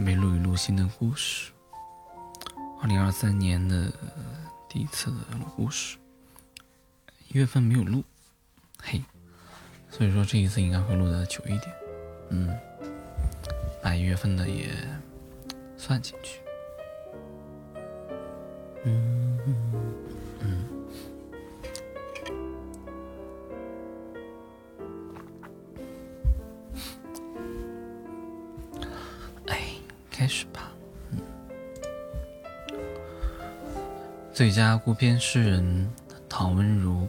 准备录一录新的故事。二零二三年的第一次录故事，一月份没有录，嘿，所以说这一次应该会录的久一点。嗯，把一月份的也算进去。嗯始吧。嗯，最佳孤篇诗人唐温如。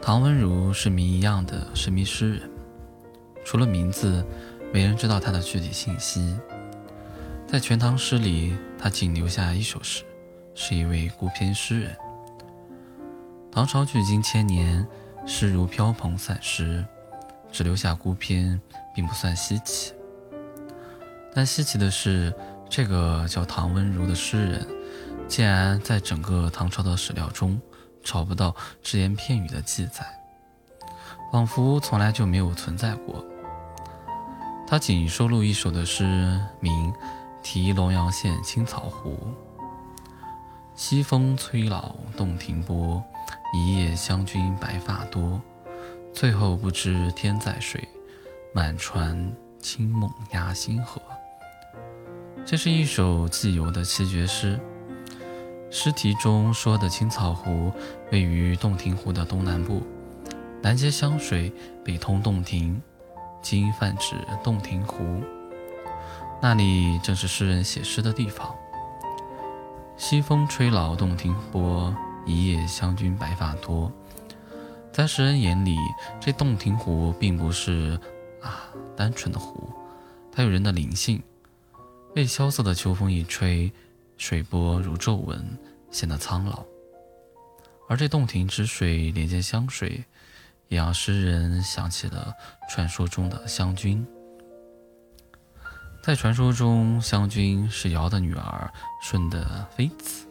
唐温如是谜一样的神秘诗人，除了名字，没人知道他的具体信息。在《全唐诗》里，他仅留下一首诗，是一位孤篇诗人。唐朝距今千年，诗如飘蓬散失，只留下孤篇，并不算稀奇。但稀奇的是，这个叫唐温如的诗人，竟然在整个唐朝的史料中找不到只言片语的记载，仿佛从来就没有存在过。他仅收录一首的诗，名《题龙阳县青草湖》：“西风催老洞庭波，一夜湘君白发多。最后不知天在水，满船清梦压星河。”这是一首寄游的七绝诗。诗题中说的青草湖位于洞庭湖的东南部，南接湘水，北通洞庭，今泛指洞庭湖。那里正是诗人写诗的地方。西风吹老洞庭波，一夜湘君白发多。在诗人眼里，这洞庭湖并不是啊单纯的湖，它有人的灵性。被萧瑟的秋风一吹，水波如皱纹，显得苍老。而这洞庭之水连接湘水，也让诗人想起了传说中的湘君。在传说中，湘君是尧的女儿舜的妃子，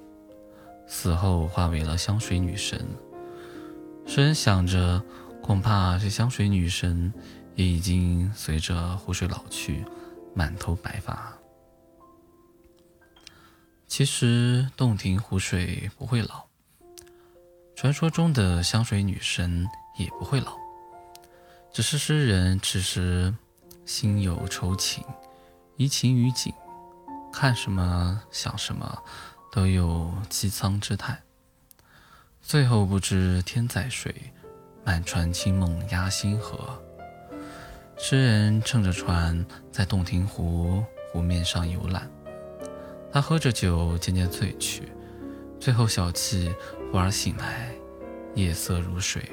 死后化为了湘水女神。诗人想着，恐怕这湘水女神也已经随着湖水老去，满头白发。其实洞庭湖水不会老，传说中的香水女神也不会老，只是诗人此时心有愁情，移情于景，看什么想什么，都有凄苍之态。最后不知天在水，满船清梦压星河。诗人乘着船在洞庭湖湖面上游览。他喝着酒，渐渐醉去，最后小憩，忽而醒来，夜色如水，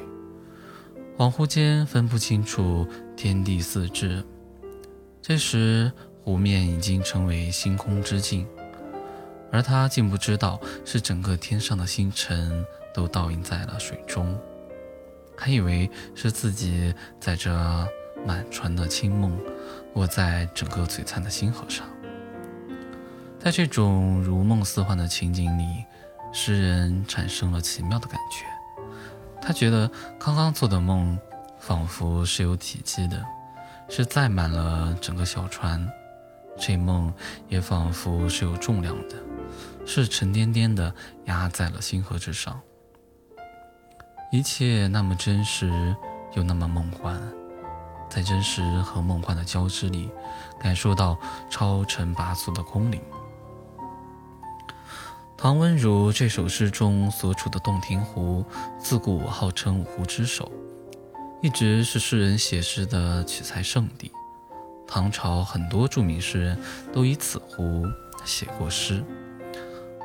恍惚间分不清楚天地四至。这时湖面已经成为星空之境，而他竟不知道是整个天上的星辰都倒映在了水中，还以为是自己载着满船的清梦，卧在整个璀璨的星河上。在这种如梦似幻的情景里，诗人产生了奇妙的感觉。他觉得刚刚做的梦，仿佛是有体积的，是载满了整个小船；这梦也仿佛是有重量的，是沉甸甸的压在了星河之上。一切那么真实，又那么梦幻，在真实和梦幻的交织里，感受到超尘拔俗的空灵。唐温如这首诗中所处的洞庭湖，自古号称五湖之首，一直是诗人写诗的取材圣地。唐朝很多著名诗人都以此湖写过诗。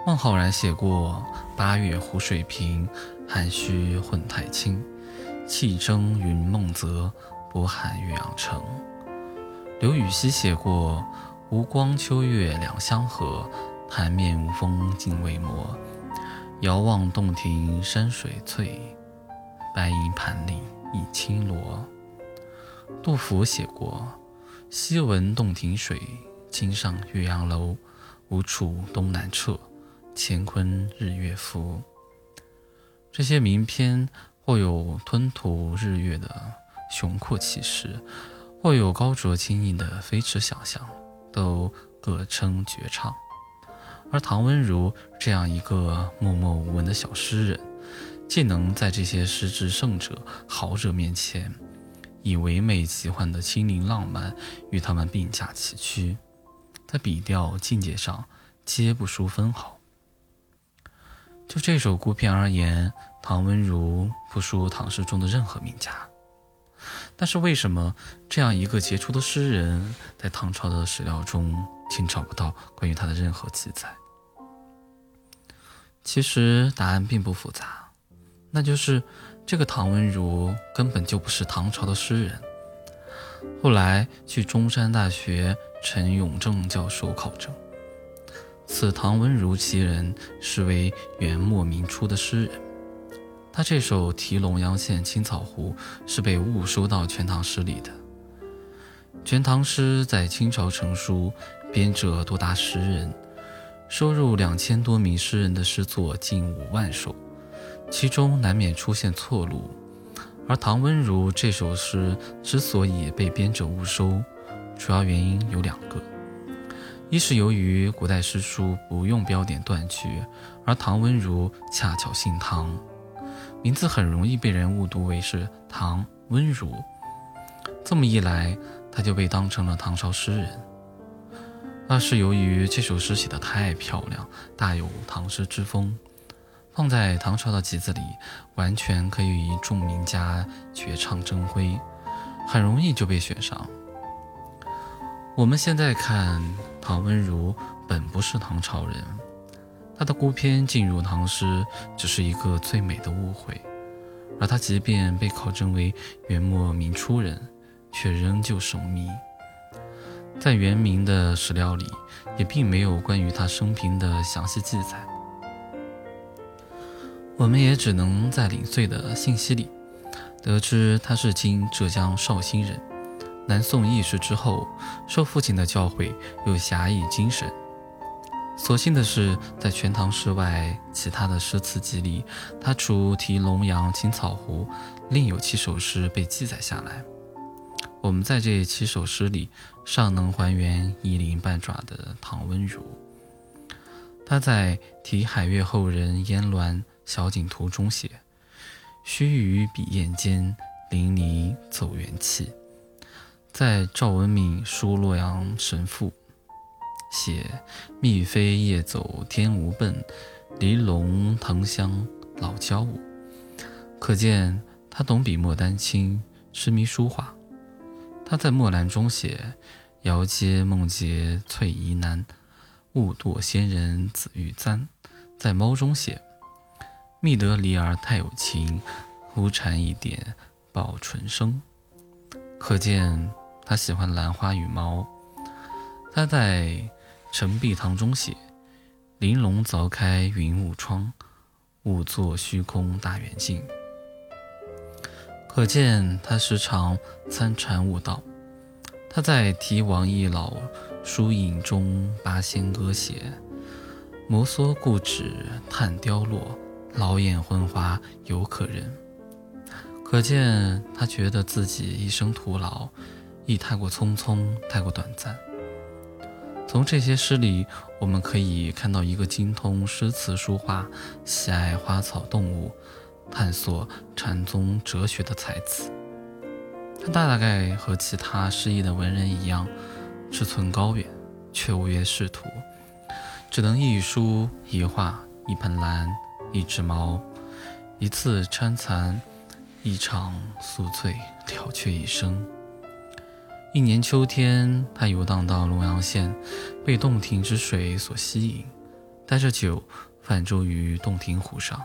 孟浩然写过“八月湖水平，涵虚混太清。气蒸云梦泽，波撼岳阳城。”刘禹锡写过“湖光秋月两相和。”潭面无风镜未磨，遥望洞庭山水翠，白银盘里一青螺。杜甫写过：“昔闻洞庭水，今上岳阳楼。无处东南坼，乾坤日月浮。”这些名篇或有吞吐日月的雄阔气势，或有高卓轻逸的飞驰想象。都各称绝唱。而唐温如这样一个默默无闻的小诗人，既能在这些诗之圣者、豪者面前，以唯美奇幻的清灵浪漫与他们并驾齐驱，在笔调境界上皆不输分毫。就这首孤篇而言，唐温如不输唐诗中的任何名家。但是为什么这样一个杰出的诗人，在唐朝的史料中竟找不到关于他的任何记载？其实答案并不复杂，那就是这个唐文儒根本就不是唐朝的诗人。后来据中山大学陈永正教授考证，此唐文儒其人是为元末明初的诗人。他这首《题龙阳县青草湖》是被误收到《全唐诗》里的。《全唐诗》在清朝成书，编者多达十人。收入两千多名诗人的诗作近五万首，其中难免出现错录。而唐温如这首诗之所以被编者误收，主要原因有两个：一是由于古代诗书不用标点断句，而唐温如恰巧姓唐，名字很容易被人误读为是唐温如，这么一来，他就被当成了唐朝诗人。那是由于这首诗写得太漂亮，大有唐诗之风，放在唐朝的集子里，完全可以与众名家绝唱争辉，很容易就被选上。我们现在看唐温如本不是唐朝人，他的孤篇进入唐诗只是一个最美的误会，而他即便被考证为元末明初人，却仍旧神秘。在元明的史料里，也并没有关于他生平的详细记载。我们也只能在零碎的信息里，得知他是今浙江绍兴人。南宋义士之后，受父亲的教诲，又侠义精神。所幸的是，在《全唐诗》外其他的诗词集里，他除《题龙阳青草湖》，另有七首诗被记载下来。我们在这七首诗里，尚能还原一鳞半爪的唐温如。他在《题海月后人烟峦小景图》中写：“须臾笔砚间，淋漓走元气。”在赵文敏书洛阳神赋写：“密飞夜走天无奔，离龙藤香老交舞。”可见他懂笔墨丹青，痴迷书画。他在墨兰中写：“遥接梦结翠衣难，误堕仙人紫玉簪。”在猫中写：“觅得离儿太有情，忽缠一点报春生。”可见他喜欢兰花与猫。他在陈碧堂中写：“玲珑凿开云雾窗，误作虚空大圆镜。”可见他时常参禅悟道。他在《题王逸老疏影》中八仙歌写：“摩挲故纸叹凋落，老眼昏花犹可认。”可见他觉得自己一生徒劳，亦太过匆匆，太过短暂。从这些诗里，我们可以看到一个精通诗词书画、喜爱花草动物。探索禅宗哲学的才子，他大概和其他失意的文人一样，志存高远，却无缘仕途，只能一书一画一盆兰一只猫，一次参禅，一场宿醉，了却一生。一年秋天，他游荡到龙阳县，被洞庭之水所吸引，带着酒泛舟于洞庭湖上。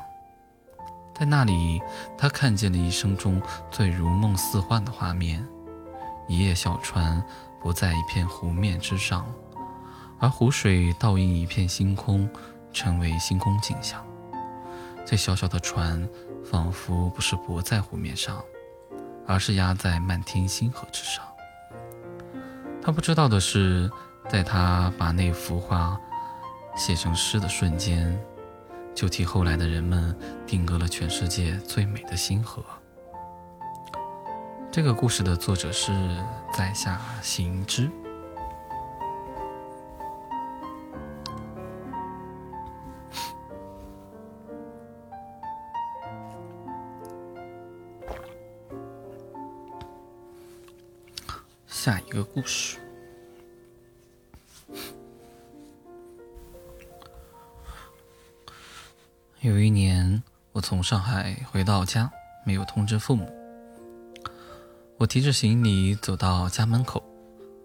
在那里，他看见了一生中最如梦似幻的画面：一叶小船泊在一片湖面之上，而湖水倒映一片星空，成为星空景象。这小小的船，仿佛不是泊在湖面上，而是压在漫天星河之上。他不知道的是，在他把那幅画写成诗的瞬间。就替后来的人们定格了全世界最美的星河。这个故事的作者是在下行之。下一个故事。有一年，我从上海回到家，没有通知父母。我提着行李走到家门口，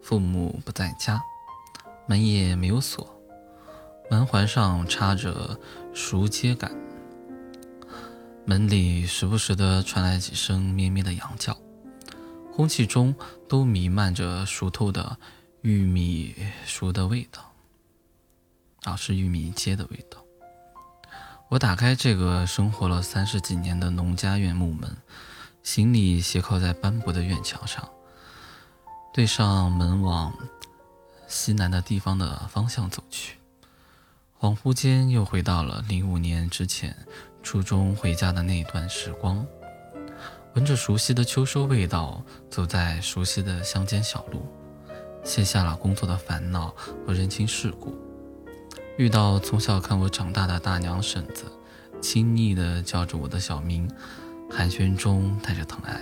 父母不在家，门也没有锁，门环上插着熟秸秆，门里时不时的传来几声咩咩的羊叫。空气中都弥漫着熟透的玉米熟的味道，啊，是玉米秸的味道。我打开这个生活了三十几年的农家院木门，行李斜靠在斑驳的院墙上，对上门往西南的地方的方向走去，恍惚间又回到了零五年之前初中回家的那段时光。闻着熟悉的秋收味道，走在熟悉的乡间小路，卸下了工作的烦恼和人情世故。遇到从小看我长大的大娘婶子，亲昵地叫着我的小名，寒暄中带着疼爱。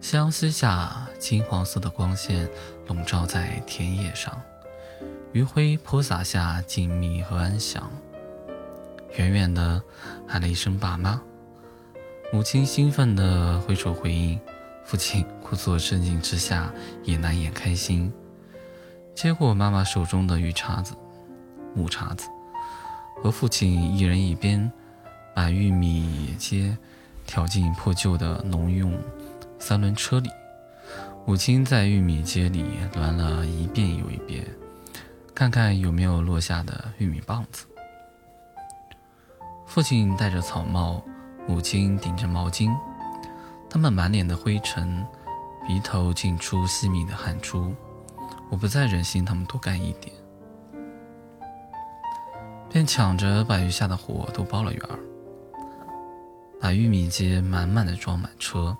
夕阳西下，金黄色的光线笼罩在田野上，余晖泼洒下静谧和安详。远远的喊了一声“爸妈”。母亲兴奋地挥手回应，父亲故作镇静之下也难掩开心，接过妈妈手中的玉叉子、木叉子，和父亲一人一边，把玉米秸挑进破旧的农用三轮车里。母亲在玉米秸里乱了一遍又一遍，看看有没有落下的玉米棒子。父亲戴着草帽。母亲顶着毛巾，他们满脸的灰尘，鼻头浸出细密的汗珠。我不再忍心他们多干一点，便抢着把余下的活都包了圆儿，把玉米秸满满的装满车。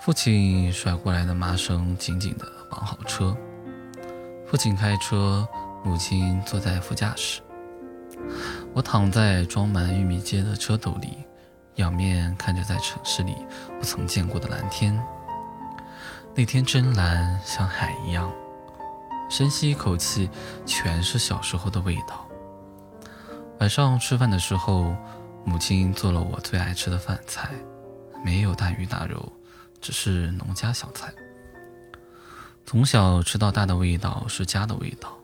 父亲甩过来的麻绳紧紧的绑好车。父亲开车，母亲坐在副驾驶。我躺在装满玉米秸的车斗里。仰面看着在城市里不曾见过的蓝天，那天真蓝，像海一样。深吸一口气，全是小时候的味道。晚上吃饭的时候，母亲做了我最爱吃的饭菜，没有大鱼大肉，只是农家小菜。从小吃到大的味道是家的味道，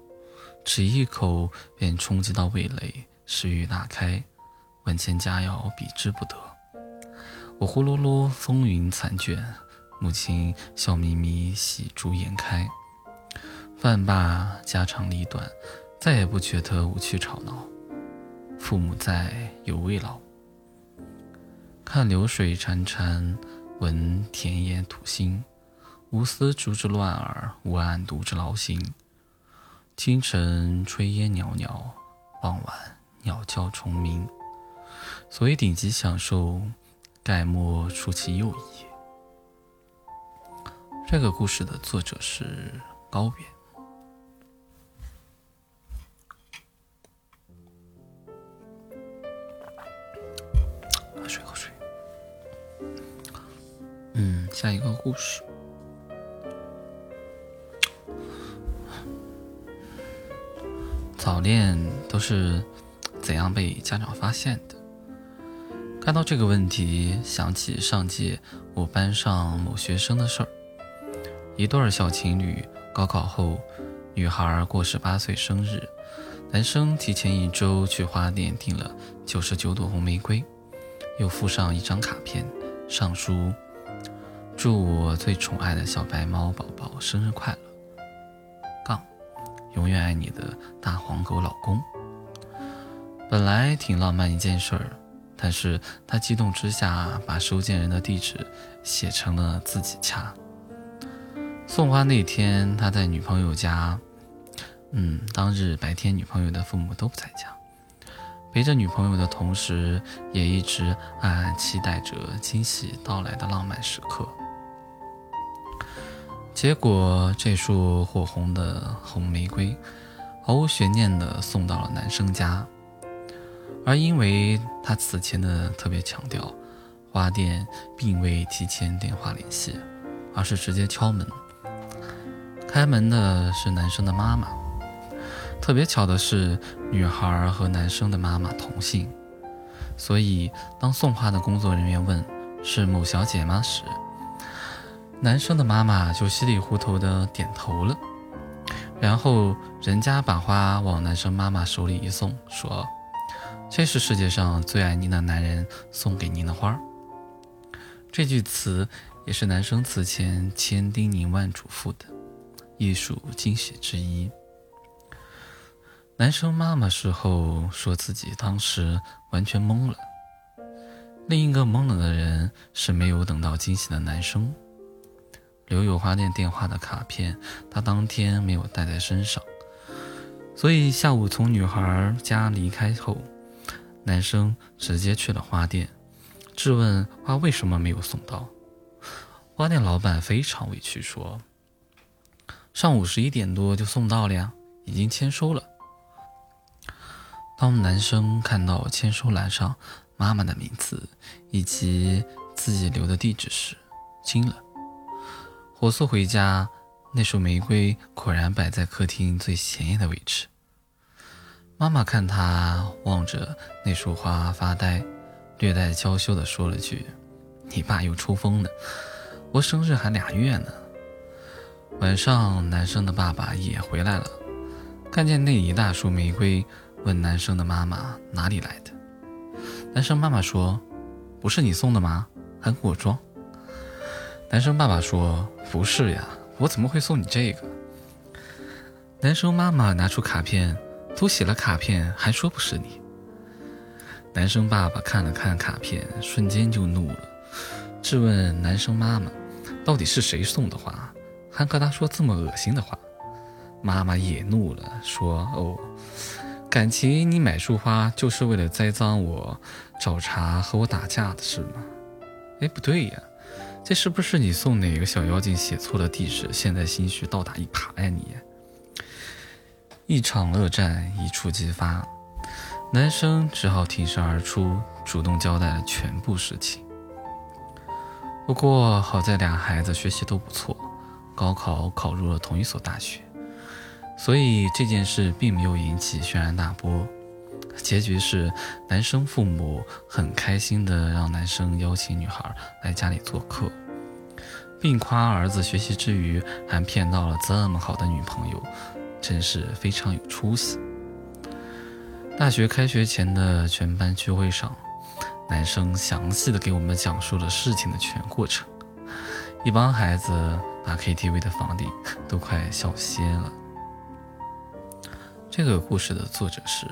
只一口便冲击到味蕾，食欲大开。万千佳肴比之不得。我呼噜噜风云残卷，母亲笑眯眯喜逐颜开。饭罢家长里短，再也不觉得无趣吵闹。父母在，有未老。看流水潺潺，闻田野吐馨。无丝竹之乱耳，无案牍之劳心。清晨炊烟袅袅，傍晚鸟叫虫鸣。所以顶级享受，盖莫出其右矣。这个故事的作者是高远。嗯，下一个故事。早恋都是怎样被家长发现的？看到这个问题，想起上届我班上某学生的事儿。一对小情侣高考后，女孩过十八岁生日，男生提前一周去花店订了九十九朵红玫瑰，又附上一张卡片，上书：“祝我最宠爱的小白猫宝宝生日快乐。”杠，永远爱你的大黄狗老公。本来挺浪漫一件事儿。但是他激动之下，把收件人的地址写成了自己家。送花那天，他在女朋友家。嗯，当日白天，女朋友的父母都不在家，陪着女朋友的同时，也一直暗暗期待着惊喜到来的浪漫时刻。结果，这束火红的红玫瑰，毫无悬念地送到了男生家。而因为他此前的特别强调，花店并未提前电话联系，而是直接敲门。开门的是男生的妈妈。特别巧的是，女孩和男生的妈妈同姓，所以当送花的工作人员问是某小姐吗时，男生的妈妈就稀里糊涂的点头了。然后人家把花往男生妈妈手里一送，说：“这是世界上最爱您的男人送给您的花。”这句词也是男生此前千叮咛万嘱咐的，艺术惊喜之一。男生妈妈事后说自己当时完全懵了。另一个懵了的人是没有等到惊喜的男生。留有花店电话的卡片，他当天没有带在身上，所以下午从女孩家离开后，男生直接去了花店，质问花为什么没有送到。花店老板非常委屈说：“上午十一点多就送到了呀，已经签收了。”当男生看到签收栏上妈妈的名字以及自己留的地址时，惊了。火速回家，那束玫瑰果然摆在客厅最显眼的位置。妈妈看他望着那束花发呆，略带娇羞地说了句：“你爸又抽风了，我生日还俩月呢。”晚上，男生的爸爸也回来了，看见那一大束玫瑰，问男生的妈妈哪里来的。男生妈妈说：“不是你送的吗？还给我装。”男生爸爸说：“不是呀，我怎么会送你这个？”男生妈妈拿出卡片，都写了卡片，还说不是你。男生爸爸看了看卡片，瞬间就怒了，质问男生妈妈：“到底是谁送的花？还和他说这么恶心的话？”妈妈也怒了，说：“哦，感情你买束花就是为了栽赃我、找茬和我打架的是吗？”哎，不对呀。这是不是你送哪个小妖精写错了地址？现在心虚倒打一耙呀！你一场恶战一触即发，男生只好挺身而出，主动交代了全部事情。不过好在俩孩子学习都不错，高考考入了同一所大学，所以这件事并没有引起轩然大波。结局是，男生父母很开心的让男生邀请女孩来家里做客，并夸儿子学习之余还骗到了这么好的女朋友，真是非常有出息。大学开学前的全班聚会上，男生详细的给我们讲述了事情的全过程，一帮孩子把 KTV 的房顶都快笑歇了。这个故事的作者是。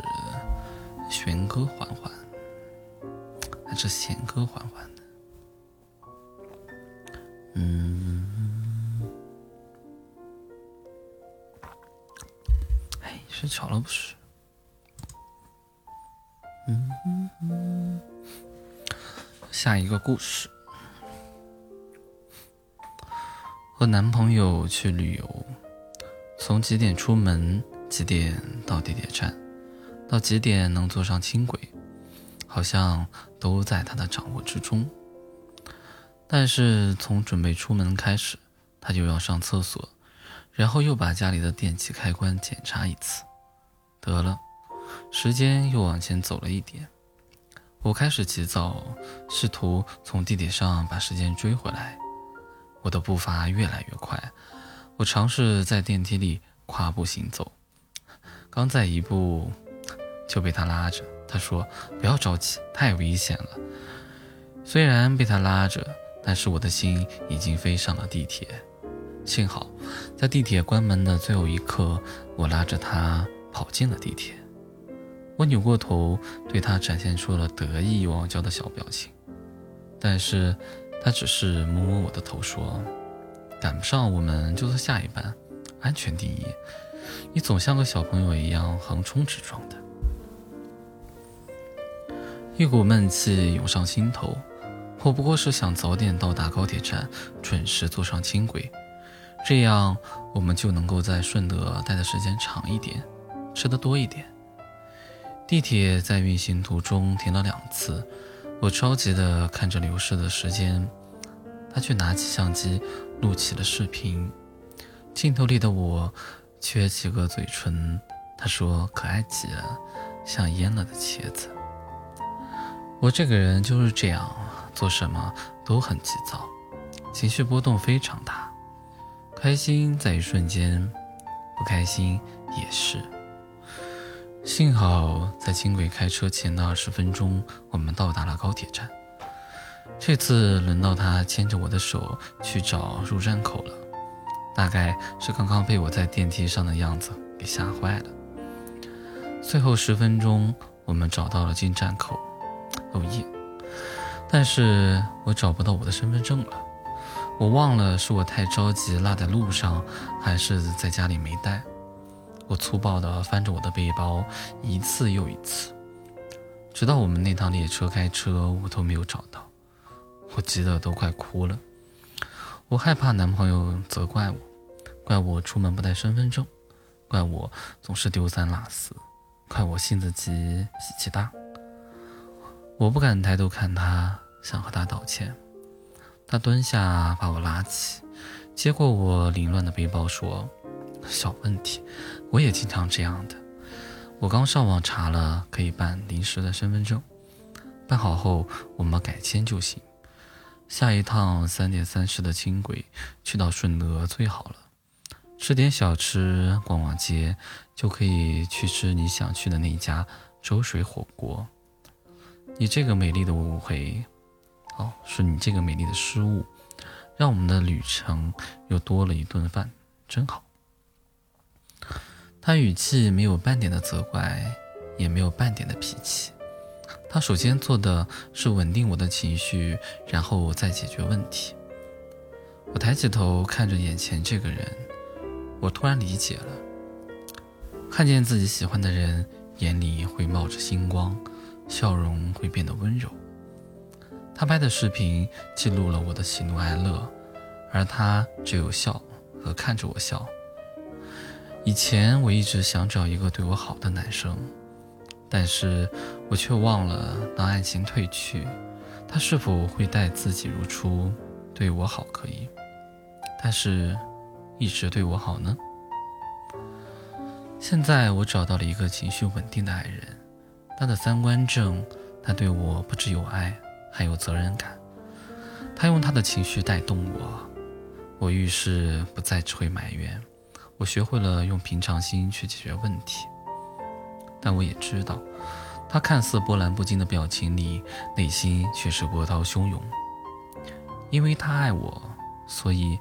弦歌缓缓，还是弦歌缓缓的？嗯，哎，是巧了不是？嗯，下一个故事，和男朋友去旅游，从几点出门，几点到地铁站？到几点能坐上轻轨，好像都在他的掌握之中。但是从准备出门开始，他就要上厕所，然后又把家里的电器开关检查一次。得了，时间又往前走了一点。我开始急躁，试图从地铁上把时间追回来。我的步伐越来越快，我尝试在电梯里跨步行走，刚在一步。就被他拉着，他说：“不要着急，太危险了。”虽然被他拉着，但是我的心已经飞上了地铁。幸好，在地铁关门的最后一刻，我拉着他跑进了地铁。我扭过头，对他展现出了得意忘娇的小表情，但是他只是摸摸我的头，说：“赶不上我们就坐下一班，安全第一。你总像个小朋友一样横冲直撞的。”一股闷气涌上心头，我不过是想早点到达高铁站，准时坐上轻轨，这样我们就能够在顺德待的时间长一点，吃的多一点。地铁在运行途中停了两次，我着急地看着流逝的时间，他却拿起相机录起了视频，镜头里的我撅起个嘴唇，他说可爱极了，像腌了的茄子。我这个人就是这样，做什么都很急躁，情绪波动非常大，开心在一瞬间，不开心也是。幸好在轻轨开车前的二十分钟，我们到达了高铁站。这次轮到他牵着我的手去找入站口了，大概是刚刚被我在电梯上的样子给吓坏了。最后十分钟，我们找到了进站口，哦耶！但是我找不到我的身份证了，我忘了是我太着急落在路上，还是在家里没带。我粗暴地翻着我的背包，一次又一次，直到我们那趟列车开车，我都没有找到。我急得都快哭了。我害怕男朋友责怪我，怪我出门不带身份证，怪我总是丢三落四，怪我性子急、脾气大。我不敢抬头看他，想和他道歉。他蹲下把我拉起，接过我凌乱的背包，说。小问题，我也经常这样的。我刚上网查了，可以办临时的身份证，办好后我们改签就行。下一趟三点三十的轻轨去到顺德最好了，吃点小吃，逛逛街，就可以去吃你想去的那家粥水火锅。你这个美丽的误会，哦，是你这个美丽的失误，让我们的旅程又多了一顿饭，真好。他语气没有半点的责怪，也没有半点的脾气。他首先做的是稳定我的情绪，然后再解决问题。我抬起头看着眼前这个人，我突然理解了：看见自己喜欢的人，眼里会冒着星光，笑容会变得温柔。他拍的视频记录了我的喜怒哀乐，而他只有笑和看着我笑。以前我一直想找一个对我好的男生，但是我却忘了，当爱情褪去，他是否会待自己如初，对我好可以，但是，一直对我好呢？现在我找到了一个情绪稳定的爱人，他的三观正，他对我不只有爱，还有责任感，他用他的情绪带动我，我遇事不再只会埋怨。我学会了用平常心去解决问题，但我也知道，他看似波澜不惊的表情里，内心却是波涛汹涌。因为他爱我，所以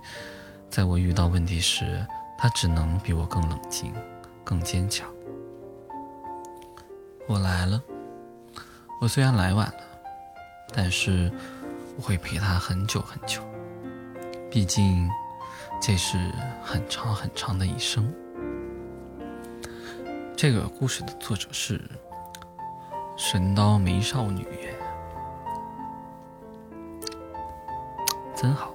在我遇到问题时，他只能比我更冷静、更坚强。我来了，我虽然来晚了，但是我会陪他很久很久，毕竟。这是很长很长的一生。这个故事的作者是神刀美少女，真好。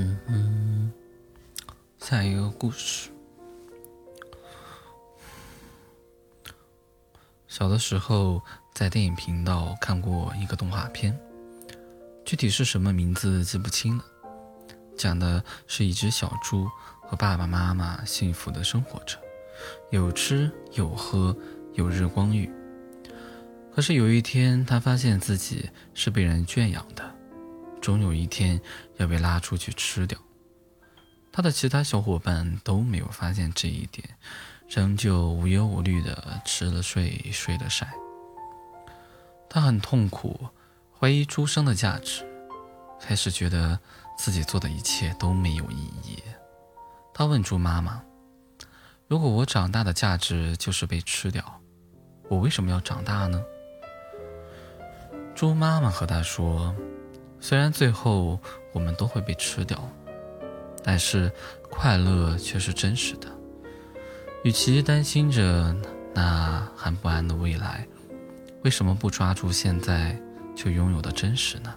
嗯嗯，下一个故事。小的时候，在电影频道看过一个动画片，具体是什么名字记不清了。讲的是一只小猪和爸爸妈妈幸福的生活着，有吃有喝，有日光浴。可是有一天，他发现自己是被人圈养的，终有一天要被拉出去吃掉。他的其他小伙伴都没有发现这一点。仍旧无忧无虑地吃了睡，睡了晒。他很痛苦，怀疑出生的价值，开始觉得自己做的一切都没有意义。他问猪妈妈：“如果我长大的价值就是被吃掉，我为什么要长大呢？”猪妈妈和他说：“虽然最后我们都会被吃掉，但是快乐却是真实的。”与其担心着那还不安的未来，为什么不抓住现在就拥有的真实呢？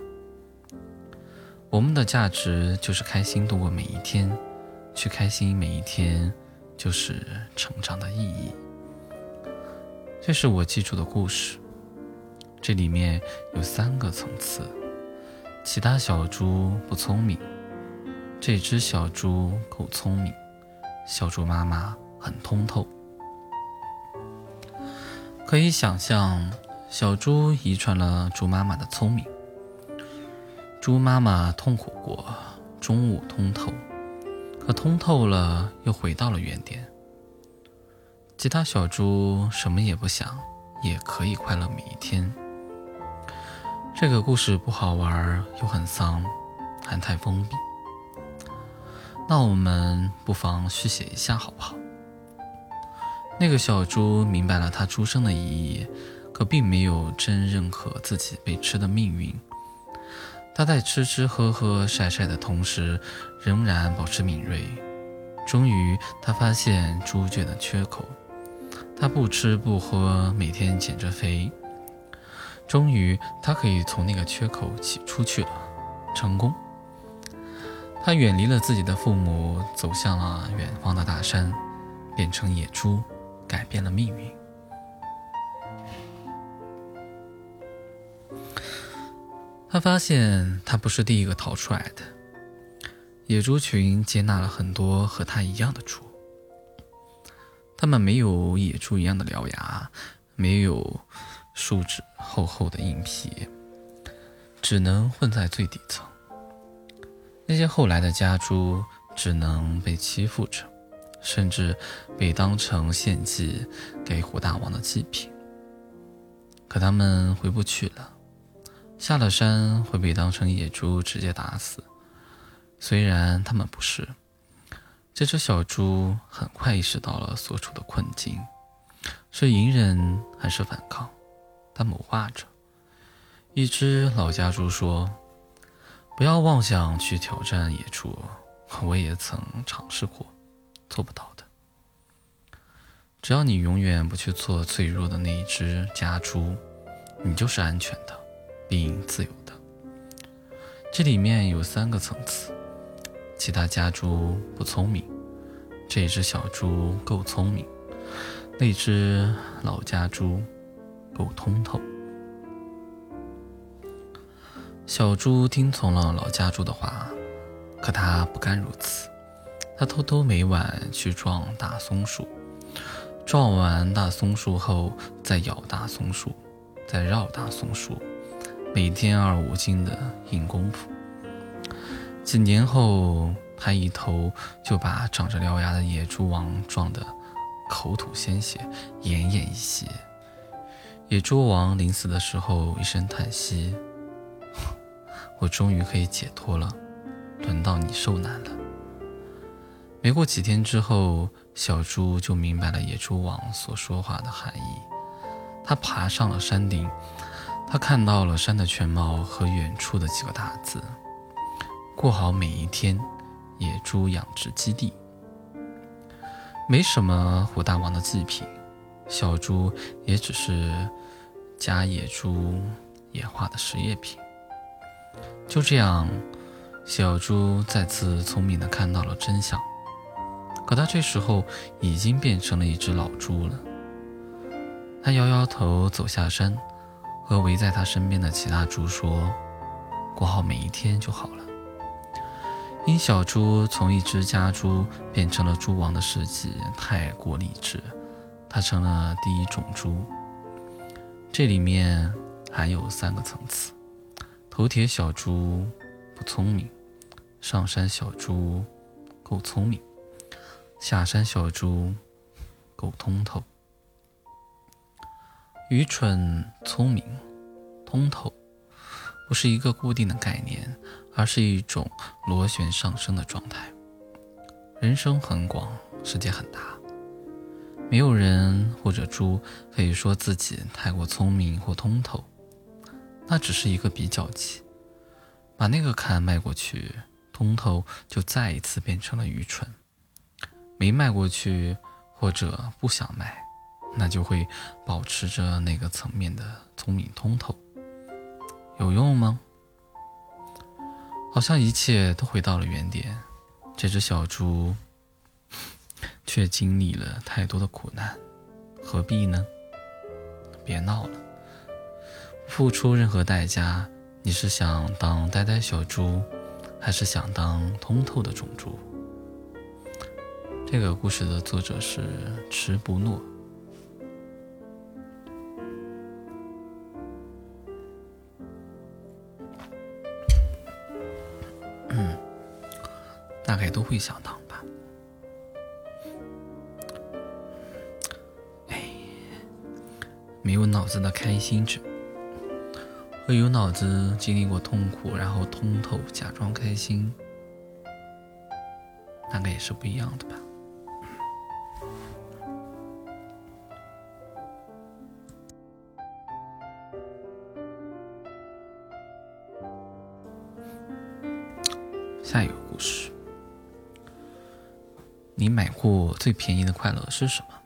我们的价值就是开心度过每一天，去开心每一天，就是成长的意义。这是我记住的故事。这里面有三个层次：其他小猪不聪明，这只小猪够聪明，小猪妈妈很通透。可以想象，小猪遗传了猪妈妈的聪明。猪妈妈痛苦过，中午通透，可通透了又回到了原点。其他小猪什么也不想，也可以快乐每一天。这个故事不好玩，又很丧，还太封闭。那我们不妨续写一下，好不好？那个小猪明白了它出生的意义，可并没有真认可自己被吃的命运。它在吃吃喝喝晒晒的同时，仍然保持敏锐。终于，它发现猪圈的缺口。它不吃不喝，每天减着肥。终于，他可以从那个缺口挤出去了，成功。他远离了自己的父母，走向了远方的大山，变成野猪，改变了命运。他发现他不是第一个逃出来的，野猪群接纳了很多和他一样的猪。他们没有野猪一样的獠牙，没有。树脂厚厚的硬皮，只能混在最底层。那些后来的家猪只能被欺负着，甚至被当成献祭给虎大王的祭品。可他们回不去了，下了山会被当成野猪直接打死。虽然他们不是，这只小猪很快意识到了所处的困境：是隐忍还是反抗？他谋划着。一只老家猪说：“不要妄想去挑战野猪，我也曾尝试过，做不到的。只要你永远不去做脆弱的那一只家猪，你就是安全的，并自由的。这里面有三个层次：其他家猪不聪明，这只小猪够聪明，那只老家猪。”够通透。小猪听从了老家猪的话，可他不甘如此。他偷偷每晚去撞大松树，撞完大松树后再咬大松树，再绕大松树，每天二五斤的硬功夫。几年后，他一头就把长着獠牙的野猪王撞得口吐鲜血，奄奄一息。野猪王临死的时候一声叹息：“我终于可以解脱了，轮到你受难了。”没过几天之后，小猪就明白了野猪王所说话的含义。他爬上了山顶，他看到了山的全貌和远处的几个大字：“过好每一天，野猪养殖基地。”没什么虎大王的祭品，小猪也只是。加野猪野化的实验品。就这样，小猪再次聪明的看到了真相。可他这时候已经变成了一只老猪了。他摇摇头走下山，和围在他身边的其他猪说：“过好每一天就好了。”因小猪从一只家猪变成了猪王的事迹太过励志，它成了第一种猪。这里面还有三个层次：头铁小猪不聪明，上山小猪够聪明，下山小猪够通透。愚蠢、聪明、通透，不是一个固定的概念，而是一种螺旋上升的状态。人生很广，世界很大。没有人或者猪可以说自己太过聪明或通透，那只是一个比较级。把那个坎迈过去，通透就再一次变成了愚蠢；没迈过去或者不想迈，那就会保持着那个层面的聪明通透。有用吗？好像一切都回到了原点。这只小猪。却经历了太多的苦难，何必呢？别闹了，付出任何代价，你是想当呆呆小猪，还是想当通透的种猪？这个故事的作者是迟不诺。嗯，大概都会想到没有脑子的开心者，和有脑子经历过痛苦，然后通透假装开心，大概也是不一样的吧。下一个故事，你买过最便宜的快乐是什么？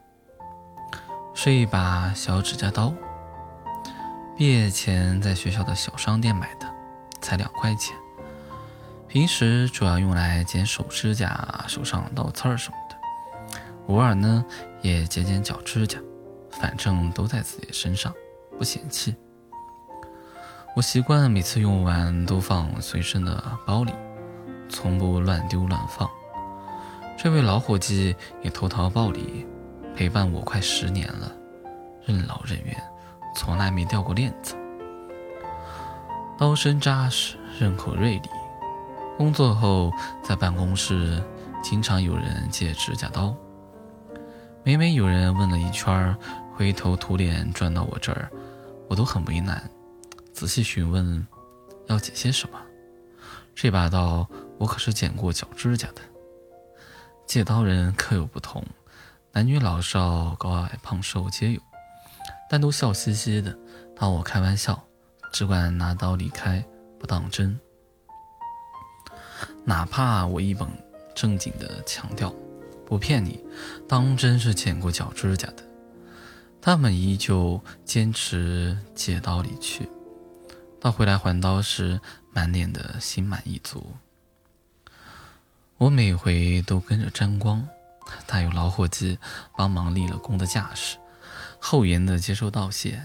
是一把小指甲刀。毕业前在学校的小商店买的，才两块钱。平时主要用来剪手指甲、手上倒刺儿什么的，偶尔呢也剪剪脚指甲，反正都在自己身上，不嫌弃。我习惯每次用完都放随身的包里。从不乱丢乱放，这位老伙计也投桃报李，陪伴我快十年了，任劳任怨，从来没掉过链子。刀身扎实，刃口锐利。工作后在办公室，经常有人借指甲刀。每每有人问了一圈，灰头土脸转到我这儿，我都很为难，仔细询问，要剪些什么？这把刀。我可是剪过脚指甲的。借刀人各有不同，男女老少、高矮胖瘦皆有，但都笑嘻嘻的当我开玩笑，只管拿刀离开，不当真。哪怕我一本正经的强调，不骗你，当真是剪过脚指甲的，他们依旧坚持借刀离去。到回来还刀时，满脸的心满意足。我每回都跟着沾光，他有老伙计帮忙立了功的架势，厚颜的接受道谢。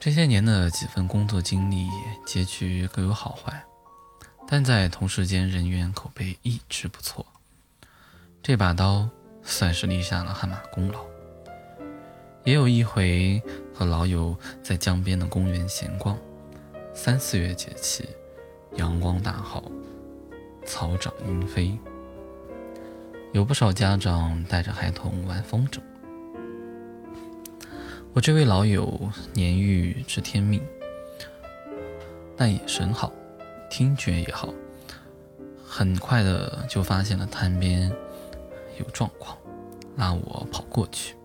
这些年的几份工作经历，结局各有好坏，但在同事间人缘口碑一直不错。这把刀算是立下了汗马功劳。也有一回和老友在江边的公园闲逛，三四月节气，阳光大好。草长莺飞，有不少家长带着孩童玩风筝。我这位老友年逾知天命，但眼神好，听觉也好，很快的就发现了滩边有状况，拉我跑过去。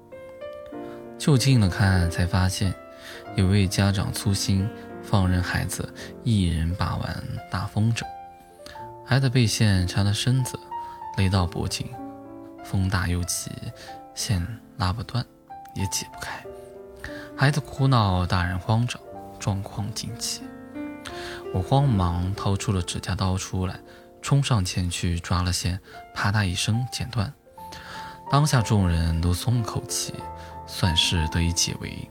就近了看，才发现有位家长粗心，放任孩子一人把玩大风筝。孩子被线缠了身子，勒到脖颈，风大又急，线拉不断，也解不开。孩子哭闹，大人慌张，状况紧急。我慌忙掏出了指甲刀出来，冲上前去抓了线，啪嗒一声剪断。当下众人都松了口气，算是得以解围。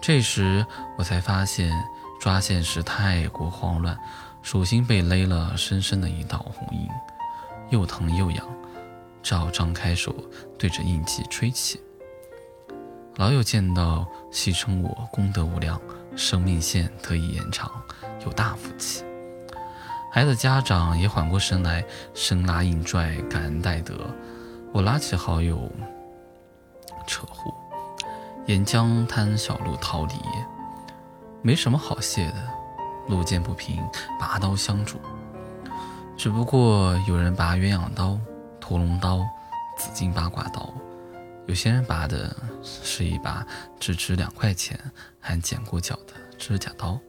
这时我才发现抓线时太过慌乱。手心被勒了深深的一道红印，又疼又痒，赵张开手对着印记吹气。老友见到，戏称我功德无量，生命线得以延长，有大福气。孩子家长也缓过神来，生拉硬拽，感恩戴德。我拉起好友，扯呼，沿江滩小路逃离，没什么好谢的。路见不平，拔刀相助。只不过有人拔鸳鸯刀、屠龙刀、紫金八卦刀，有些人拔的是一把只值两块钱、还剪过脚的指甲刀。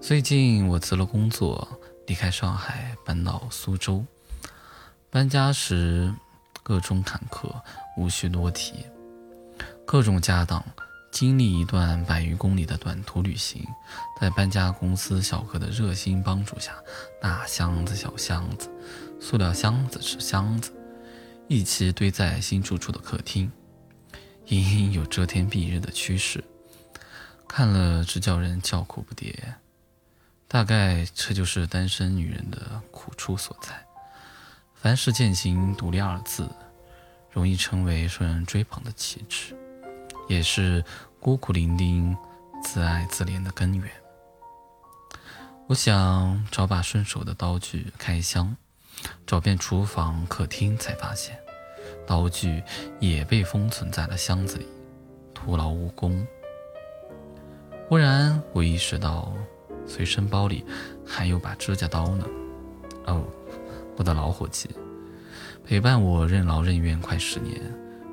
最近我辞了工作，离开上海，搬到苏州。搬家时各种坎坷，无需多提。各种家当，经历一段百余公里的短途旅行，在搬家公司小哥的热心帮助下，大箱子、小箱子、塑料箱子是箱子，一起堆在新住处的客厅，隐隐有遮天蔽日的趋势，看了直叫人叫苦不迭。大概这就是单身女人的苦处所在。凡事践行独立二字，容易成为受人追捧的旗帜。也是孤苦伶仃、自爱自怜的根源。我想找把顺手的刀具开箱，找遍厨房、客厅，才发现刀具也被封存在了箱子里，徒劳无功。忽然，我意识到随身包里还有把指甲刀呢。哦，我的老伙计，陪伴我任劳任怨快十年，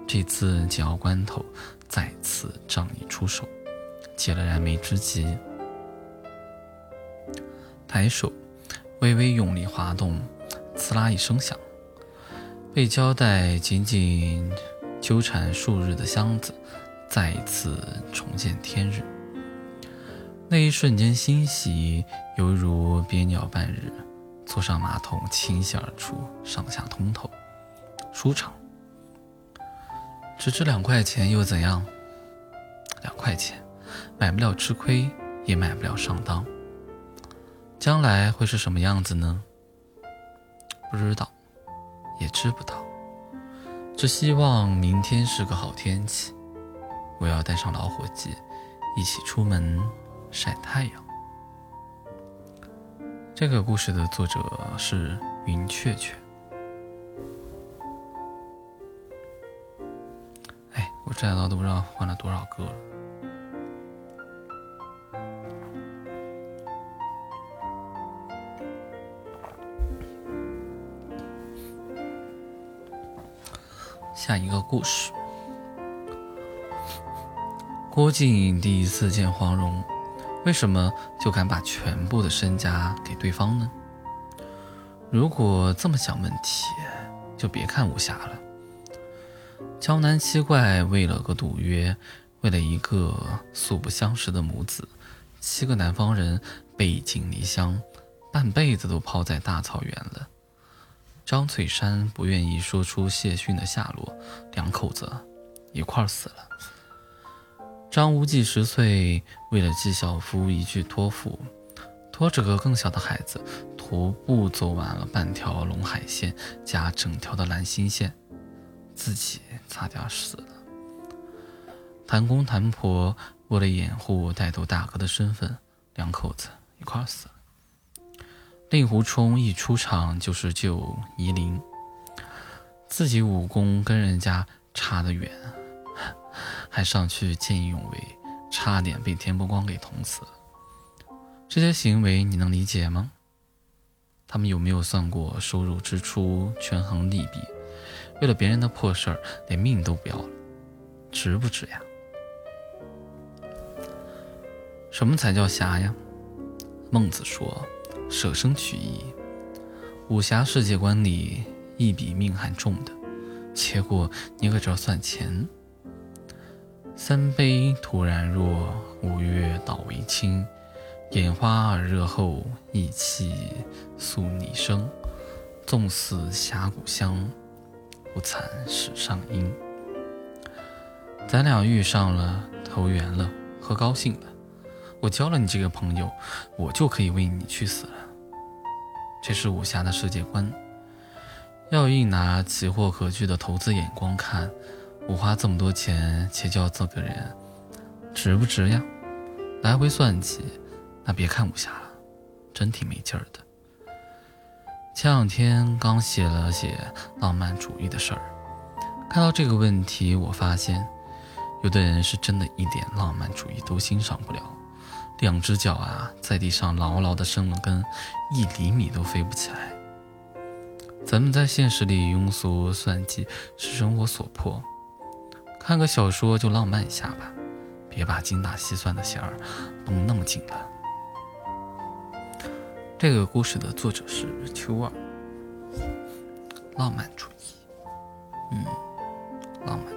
这次紧要关头。再次仗义出手，解了燃眉之急。抬手，微微用力滑动，刺啦一声响，被胶带紧紧纠缠数日的箱子，再一次重见天日。那一瞬间欣喜，犹如憋尿半日，坐上马桶倾泻而出，上下通透，舒畅。只值两块钱又怎样？两块钱买不了吃亏，也买不了上当。将来会是什么样子呢？不知道，也知不到。只希望明天是个好天气，我要带上老伙计，一起出门晒太阳。这个故事的作者是云雀雀。哎我这刀都不知道换了多少个了。下一个故事：郭靖第一次见黄蓉，为什么就敢把全部的身家给对方呢？如果这么想问题，就别看武侠了。江南七怪为了个赌约，为了一个素不相识的母子，七个南方人背井离乡，半辈子都抛在大草原了。张翠山不愿意说出谢逊的下落，两口子一块儿死了。张无忌十岁，为了纪晓夫一句托付，拖着个更小的孩子，徒步走完了半条陇海线加整条的兰新线。自己差点死了。谭公谭婆为了掩护带头大哥的身份，两口子一块死了。令狐冲一出场就是救夷陵，自己武功跟人家差得远，还上去见义勇为，差点被田伯光给捅死。这些行为你能理解吗？他们有没有算过收入支出，权衡利弊？为了别人的破事儿，连命都不要了，值不值呀？什么才叫侠呀？孟子说：“舍生取义。”武侠世界观里，义比命还重的。结果你搁这算钱？三杯突然弱，五岳倒为清。眼花耳热后，意气素拟生。纵似峡谷香。不惨史上英，咱俩遇上了，投缘了，喝高兴了。我交了你这个朋友，我就可以为你去死了。这是武侠的世界观。要硬拿奇货可居的投资眼光看，我花这么多钱结交这个人，值不值呀？来回算计，那别看武侠了，真挺没劲儿的。前两天刚写了写浪漫主义的事儿，看到这个问题，我发现，有的人是真的一点浪漫主义都欣赏不了，两只脚啊在地上牢牢的生了根，一厘米都飞不起来。咱们在现实里庸俗算计是生活所迫，看个小说就浪漫一下吧，别把精打细算的弦儿绷那么紧了。这个故事的作者是秋儿，浪漫主义，嗯，浪漫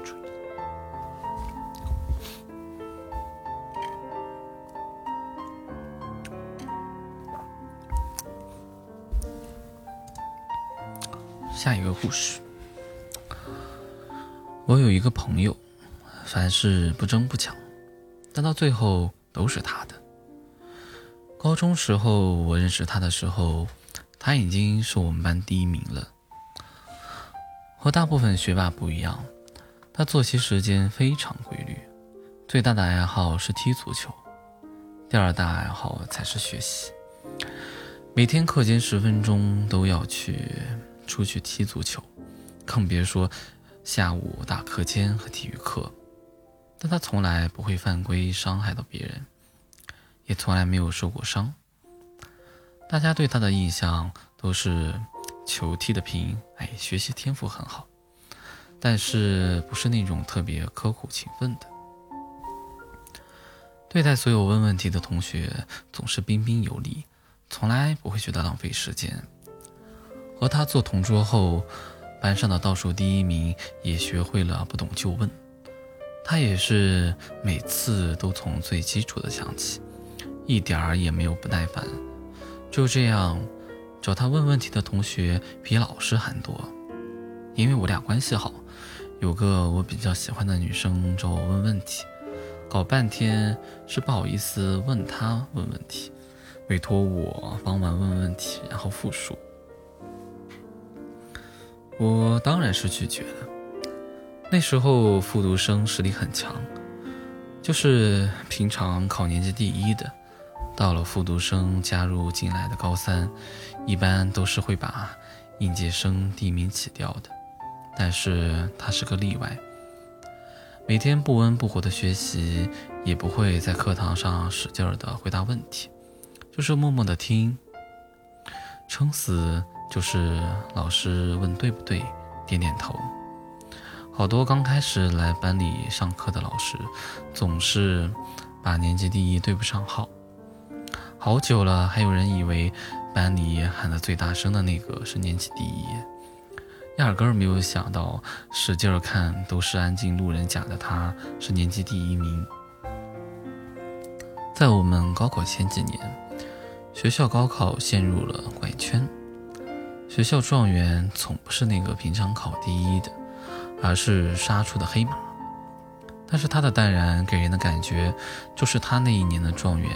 下一个故事。我有一个朋友，凡事不争不抢，但到最后都是他的。高中时候我认识他的时候，他已经是我们班第一名了。和大部分学霸不一样，他作息时间非常规律，最大的爱好是踢足球，第二大爱好才是学习。每天课间十分钟都要去出去踢足球，更别说。下午打课间和体育课，但他从来不会犯规伤害到别人，也从来没有受过伤。大家对他的印象都是球踢得平，哎，学习天赋很好，但是不是那种特别刻苦勤奋的。对待所有问问题的同学总是彬彬有礼，从来不会觉得浪费时间。和他做同桌后。班上的倒数第一名也学会了不懂就问，他也是每次都从最基础的讲起，一点儿也没有不耐烦。就这样，找他问问题的同学比老师还多。因为我俩关系好，有个我比较喜欢的女生找我问问题，搞半天是不好意思问他问问题，委托我帮忙问问题，然后复述。我当然是拒绝的。那时候复读生实力很强，就是平常考年级第一的，到了复读生加入进来的高三，一般都是会把应届生第一名起掉的。但是他是个例外，每天不温不火的学习，也不会在课堂上使劲的回答问题，就是默默的听，撑死。就是老师问对不对，点点头。好多刚开始来班里上课的老师，总是把年级第一对不上号。好久了，还有人以为班里喊的最大声的那个是年级第一，压根儿没有想到，使劲看都是安静路人甲的他，是年级第一名。在我们高考前几年，学校高考陷入了怪圈。学校状元从不是那个平常考第一的，而是杀出的黑马。但是他的淡然给人的感觉，就是他那一年的状元，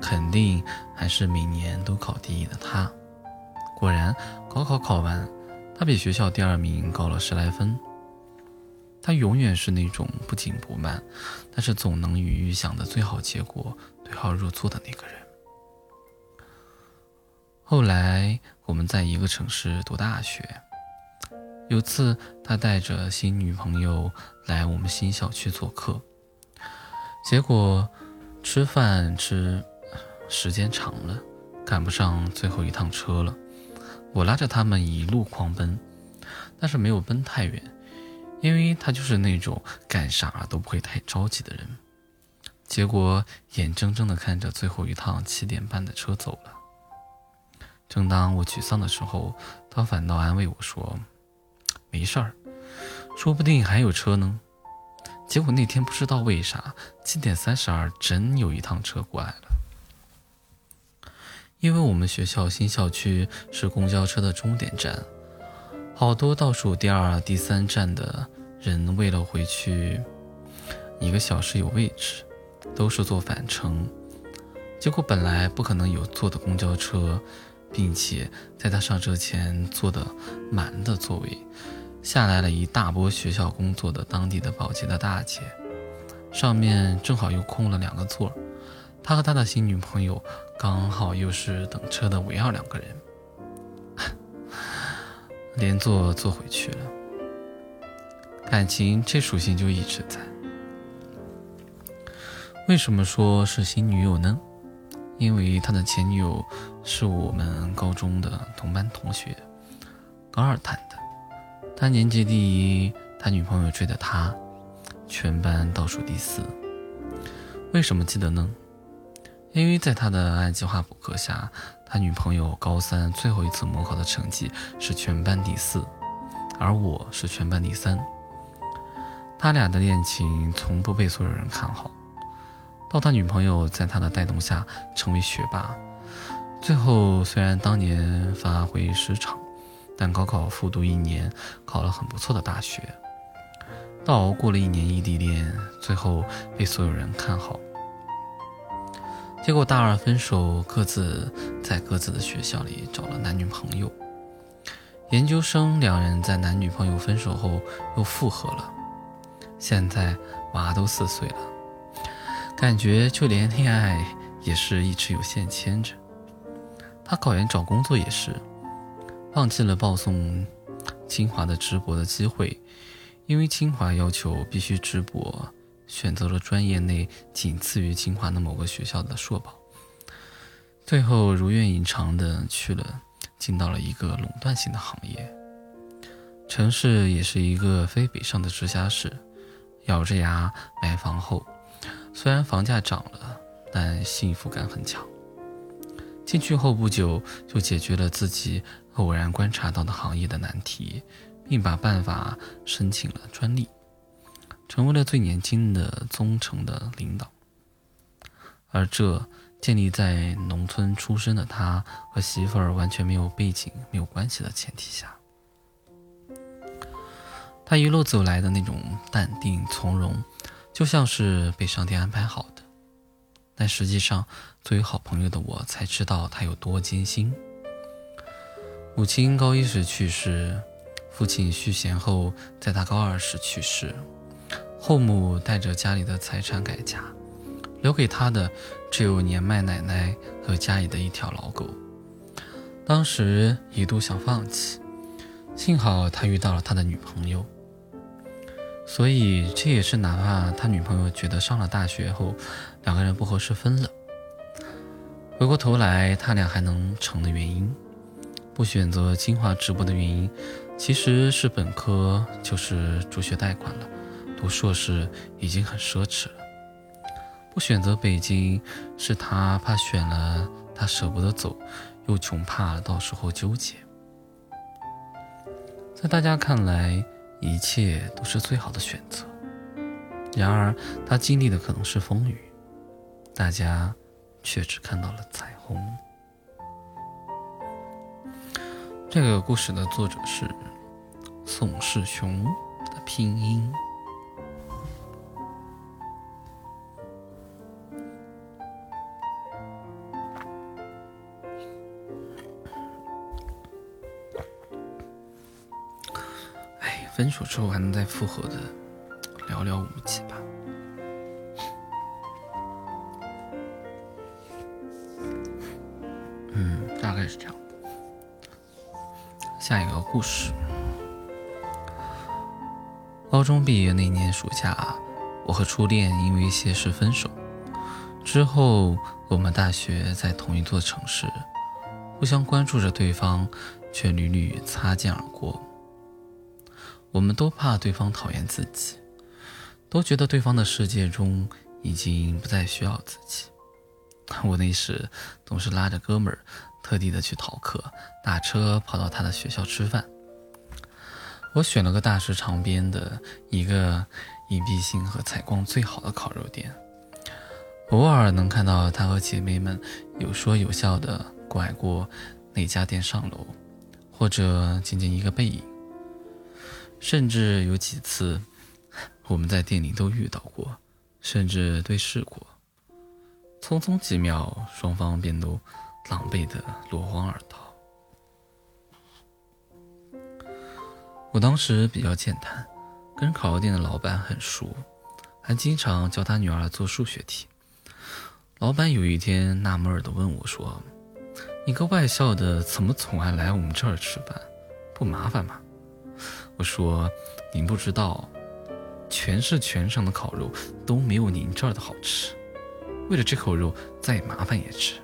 肯定还是每年都考第一的他。果然，高考考完，他比学校第二名高了十来分。他永远是那种不紧不慢，但是总能与预想的最好结果对号入座的那个人。后来我们在一个城市读大学，有次他带着新女朋友来我们新校区做客，结果吃饭吃时间长了，赶不上最后一趟车了。我拉着他们一路狂奔，但是没有奔太远，因为他就是那种干啥都不会太着急的人。结果眼睁睁地看着最后一趟七点半的车走了。正当我沮丧的时候，他反倒安慰我说：“没事儿，说不定还有车呢。”结果那天不知道为啥，七点三十二真有一趟车过来了。因为我们学校新校区是公交车的终点站，好多倒数第二、第三站的人为了回去一个小时有位置，都是坐返程。结果本来不可能有坐的公交车。并且在他上车前坐的满的座位，下来了一大波学校工作的当地的保洁的大姐，上面正好又空了两个座，他和他的新女朋友刚好又是等车的唯二两个人，连坐坐回去了。感情这属性就一直在。为什么说是新女友呢？因为他的前女友是我们高中的同班同学，高二谈的。他年级第一，他女朋友追的他，全班倒数第四。为什么记得呢？因为在他的按计划补课下，他女朋友高三最后一次模考的成绩是全班第四，而我是全班第三。他俩的恋情从不被所有人看好。到他女朋友在他的带动下成为学霸，最后虽然当年发挥失常，但高考复读一年，考了很不错的大学。倒熬过了一年异地恋，最后被所有人看好。结果大二分手，各自在各自的学校里找了男女朋友。研究生两人在男女朋友分手后又复合了，现在娃都四岁了，感觉就连恋爱也是一直有线牵着。他考研找工作也是，放弃了报送清华的直博的机会。因为清华要求必须直博，选择了专业内仅次于清华的某个学校的硕宝，最后如愿以偿的去了，进到了一个垄断性的行业。城市也是一个非北上的直辖市，咬着牙买房后，虽然房价涨了，但幸福感很强。进去后不久就解决了自己偶然观察到的行业的难题。并把办法申请了专利，成为了最年轻的宗城的领导。而这建立在农村出身的他和媳妇儿完全没有背景、没有关系的前提下，他一路走来的那种淡定从容，就像是被上天安排好的。但实际上，作为好朋友的我才知道他有多艰辛。母亲高一时去世。父亲续弦后，在他高二时去世，后母带着家里的财产改嫁，留给他的只有年迈奶奶和家里的一条老狗。当时一度想放弃，幸好他遇到了他的女朋友，所以这也是哪怕他女朋友觉得上了大学后两个人不合适分了，回过头来他俩还能成的原因。不选择清华直播的原因。其实是本科就是助学贷款了，读硕士已经很奢侈了。不选择北京，是他怕选了他舍不得走，又穷怕到时候纠结。在大家看来，一切都是最好的选择。然而他经历的可能是风雨，大家却只看到了彩虹。这个故事的作者是宋世雄的拼音。分手之后还能再复合的，寥寥无几吧。嗯，大概是这样。下一个故事。高中毕业那年暑假，我和初恋因为一些事分手。之后，我们大学在同一座城市，互相关注着对方，却屡屡擦肩而过。我们都怕对方讨厌自己，都觉得对方的世界中已经不再需要自己。我那时总是拉着哥们儿。特地的去逃课，打车跑到他的学校吃饭。我选了个大食场边的一个隐蔽性和采光最好的烤肉店，偶尔能看到他和姐妹们有说有笑的拐过那家店上楼，或者仅仅一个背影。甚至有几次，我们在店里都遇到过，甚至对视过。匆匆几秒，双方便都。狼狈的落荒而逃。我当时比较健谈，跟烤肉店的老板很熟，还经常教他女儿做数学题。老板有一天纳闷的问我说：“你个外校的，怎么总爱来我们这儿吃饭？不麻烦吗？”我说：“您不知道，全市全省的烤肉都没有您这儿的好吃。为了这口肉，再麻烦也值。”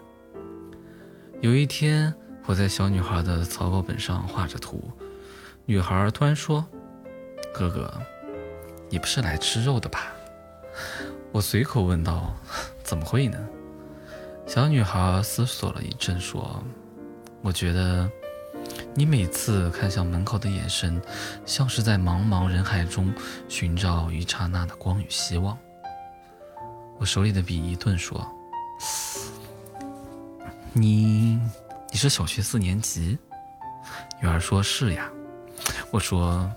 有一天，我在小女孩的草稿本上画着图，女孩突然说：“哥哥，你不是来吃肉的吧？”我随口问道：“怎么会呢？”小女孩思索了一阵说：“我觉得你每次看向门口的眼神，像是在茫茫人海中寻找一刹那的光与希望。”我手里的笔一顿说。你，你是小学四年级，女儿说：“是呀。”我说：“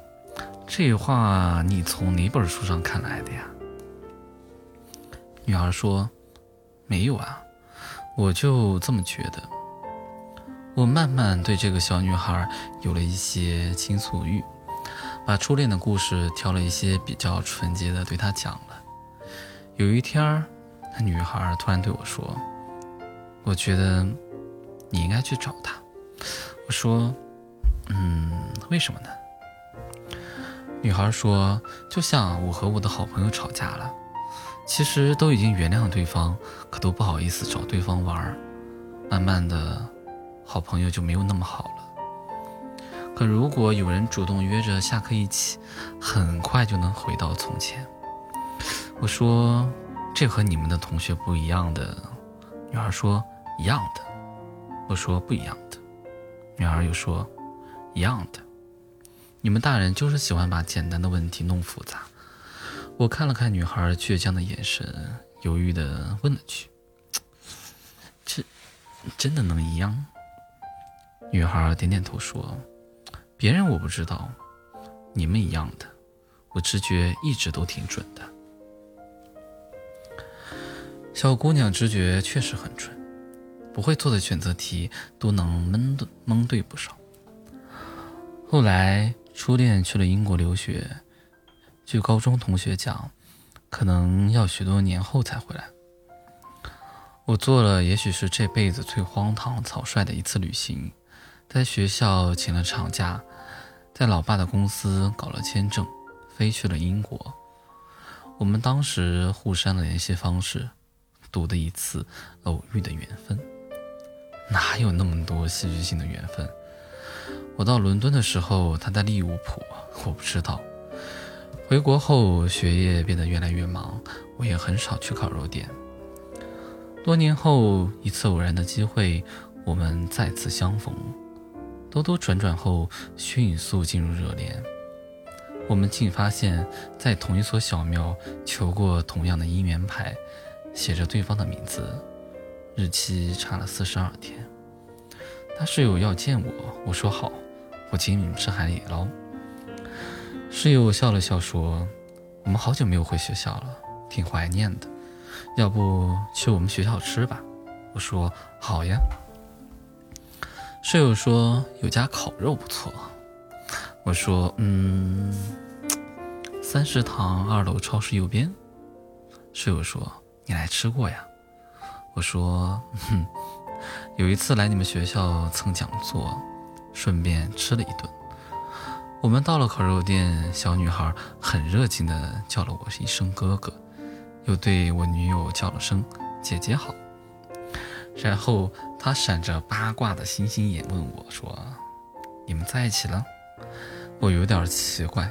这话你从哪本书上看来的呀？”女儿说：“没有啊，我就这么觉得。”我慢慢对这个小女孩有了一些倾诉欲，把初恋的故事挑了一些比较纯洁的对她讲了。有一天，那女孩突然对我说：“我觉得你应该去找他。”我说。嗯，为什么呢？女孩说：“就像我和我的好朋友吵架了，其实都已经原谅对方，可都不好意思找对方玩儿慢慢的，好朋友就没有那么好了。可如果有人主动约着下课一起，很快就能回到从前。”我说：“这和你们的同学不一样的。”女孩说：“一样的。”我说：“不一样的。”女孩又说。一样的，你们大人就是喜欢把简单的问题弄复杂。我看了看女孩倔强的眼神，犹豫的问了句：“这真的能一样？”女孩点点头说：“别人我不知道，你们一样的，我直觉一直都挺准的。”小姑娘直觉确实很准，不会做的选择题都能蒙对蒙对不少。后来，初恋去了英国留学，据高中同学讲，可能要许多年后才回来。我做了也许是这辈子最荒唐草率的一次旅行，在学校请了长假，在老爸的公司搞了签证，飞去了英国。我们当时互删了联系方式，赌的一次偶遇的缘分，哪有那么多戏剧性的缘分？我到伦敦的时候，他在利物浦，我不知道。回国后，学业变得越来越忙，我也很少去烤肉店。多年后，一次偶然的机会，我们再次相逢，兜兜转转后，迅速进入热恋。我们竟发现，在同一所小庙求过同样的姻缘牌，写着对方的名字，日期差了四十二天。他室友要见我，我说好，我请你们吃海底捞。室友笑了笑说：“我们好久没有回学校了，挺怀念的，要不去我们学校吃吧？”我说：“好呀。”室友说：“有家烤肉不错。”我说：“嗯，三食堂二楼超市右边。”室友说：“你来吃过呀？”我说：“哼。”有一次来你们学校蹭讲座，顺便吃了一顿。我们到了烤肉店，小女孩很热情地叫了我一声哥哥，又对我女友叫了声姐姐好。然后她闪着八卦的星星眼问我说：“你们在一起了？”我有点奇怪。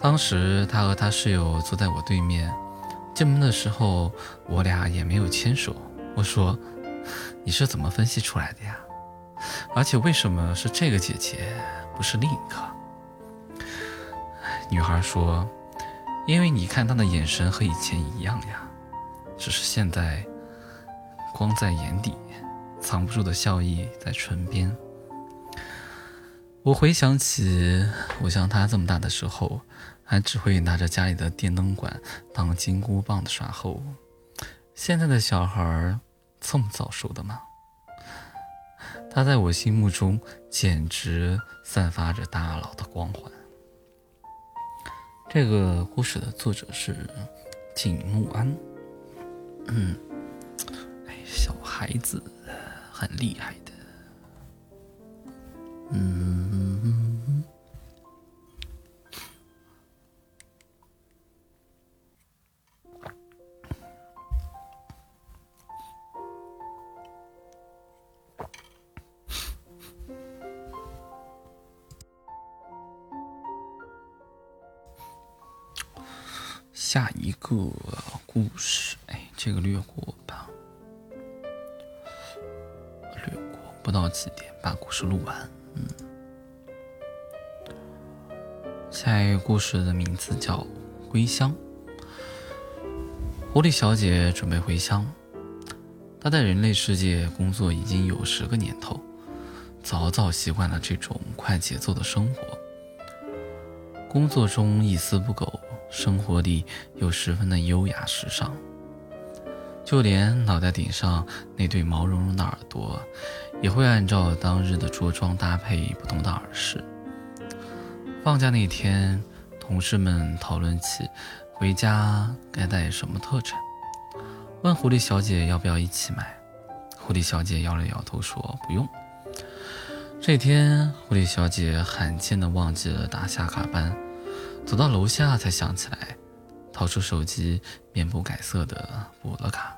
当时她和她室友坐在我对面，进门的时候我俩也没有牵手。我说。你是怎么分析出来的呀？而且为什么是这个姐姐，不是另一个？女孩说：“因为你看她的眼神和以前一样呀，只是现在光在眼底，藏不住的笑意在唇边。”我回想起我像他这么大的时候，还只会拿着家里的电灯管当金箍棒的耍猴，现在的小孩儿。这么早熟的吗？他在我心目中简直散发着大佬的光环。这个故事的作者是景木安。嗯，哎，小孩子很厉害的。嗯。下一个故事，哎，这个略过吧，不到几点把故事录完。嗯，下一个故事的名字叫《归乡》。狐狸小姐准备回乡，她在人类世界工作已经有十个年头，早早习惯了这种快节奏的生活，工作中一丝不苟，生活里又十分的优雅时尚。就连脑袋顶上那对毛茸茸的耳朵，也会按照当日的着装搭配不同的耳饰。放假那天，同事们讨论起回家该带什么特产，问狐狸小姐要不要一起买。狐狸小姐摇了摇头说不用。这天，狐狸小姐罕见的忘记了打下卡班，走到楼下才想起来，掏出手机，面不改色的补了卡。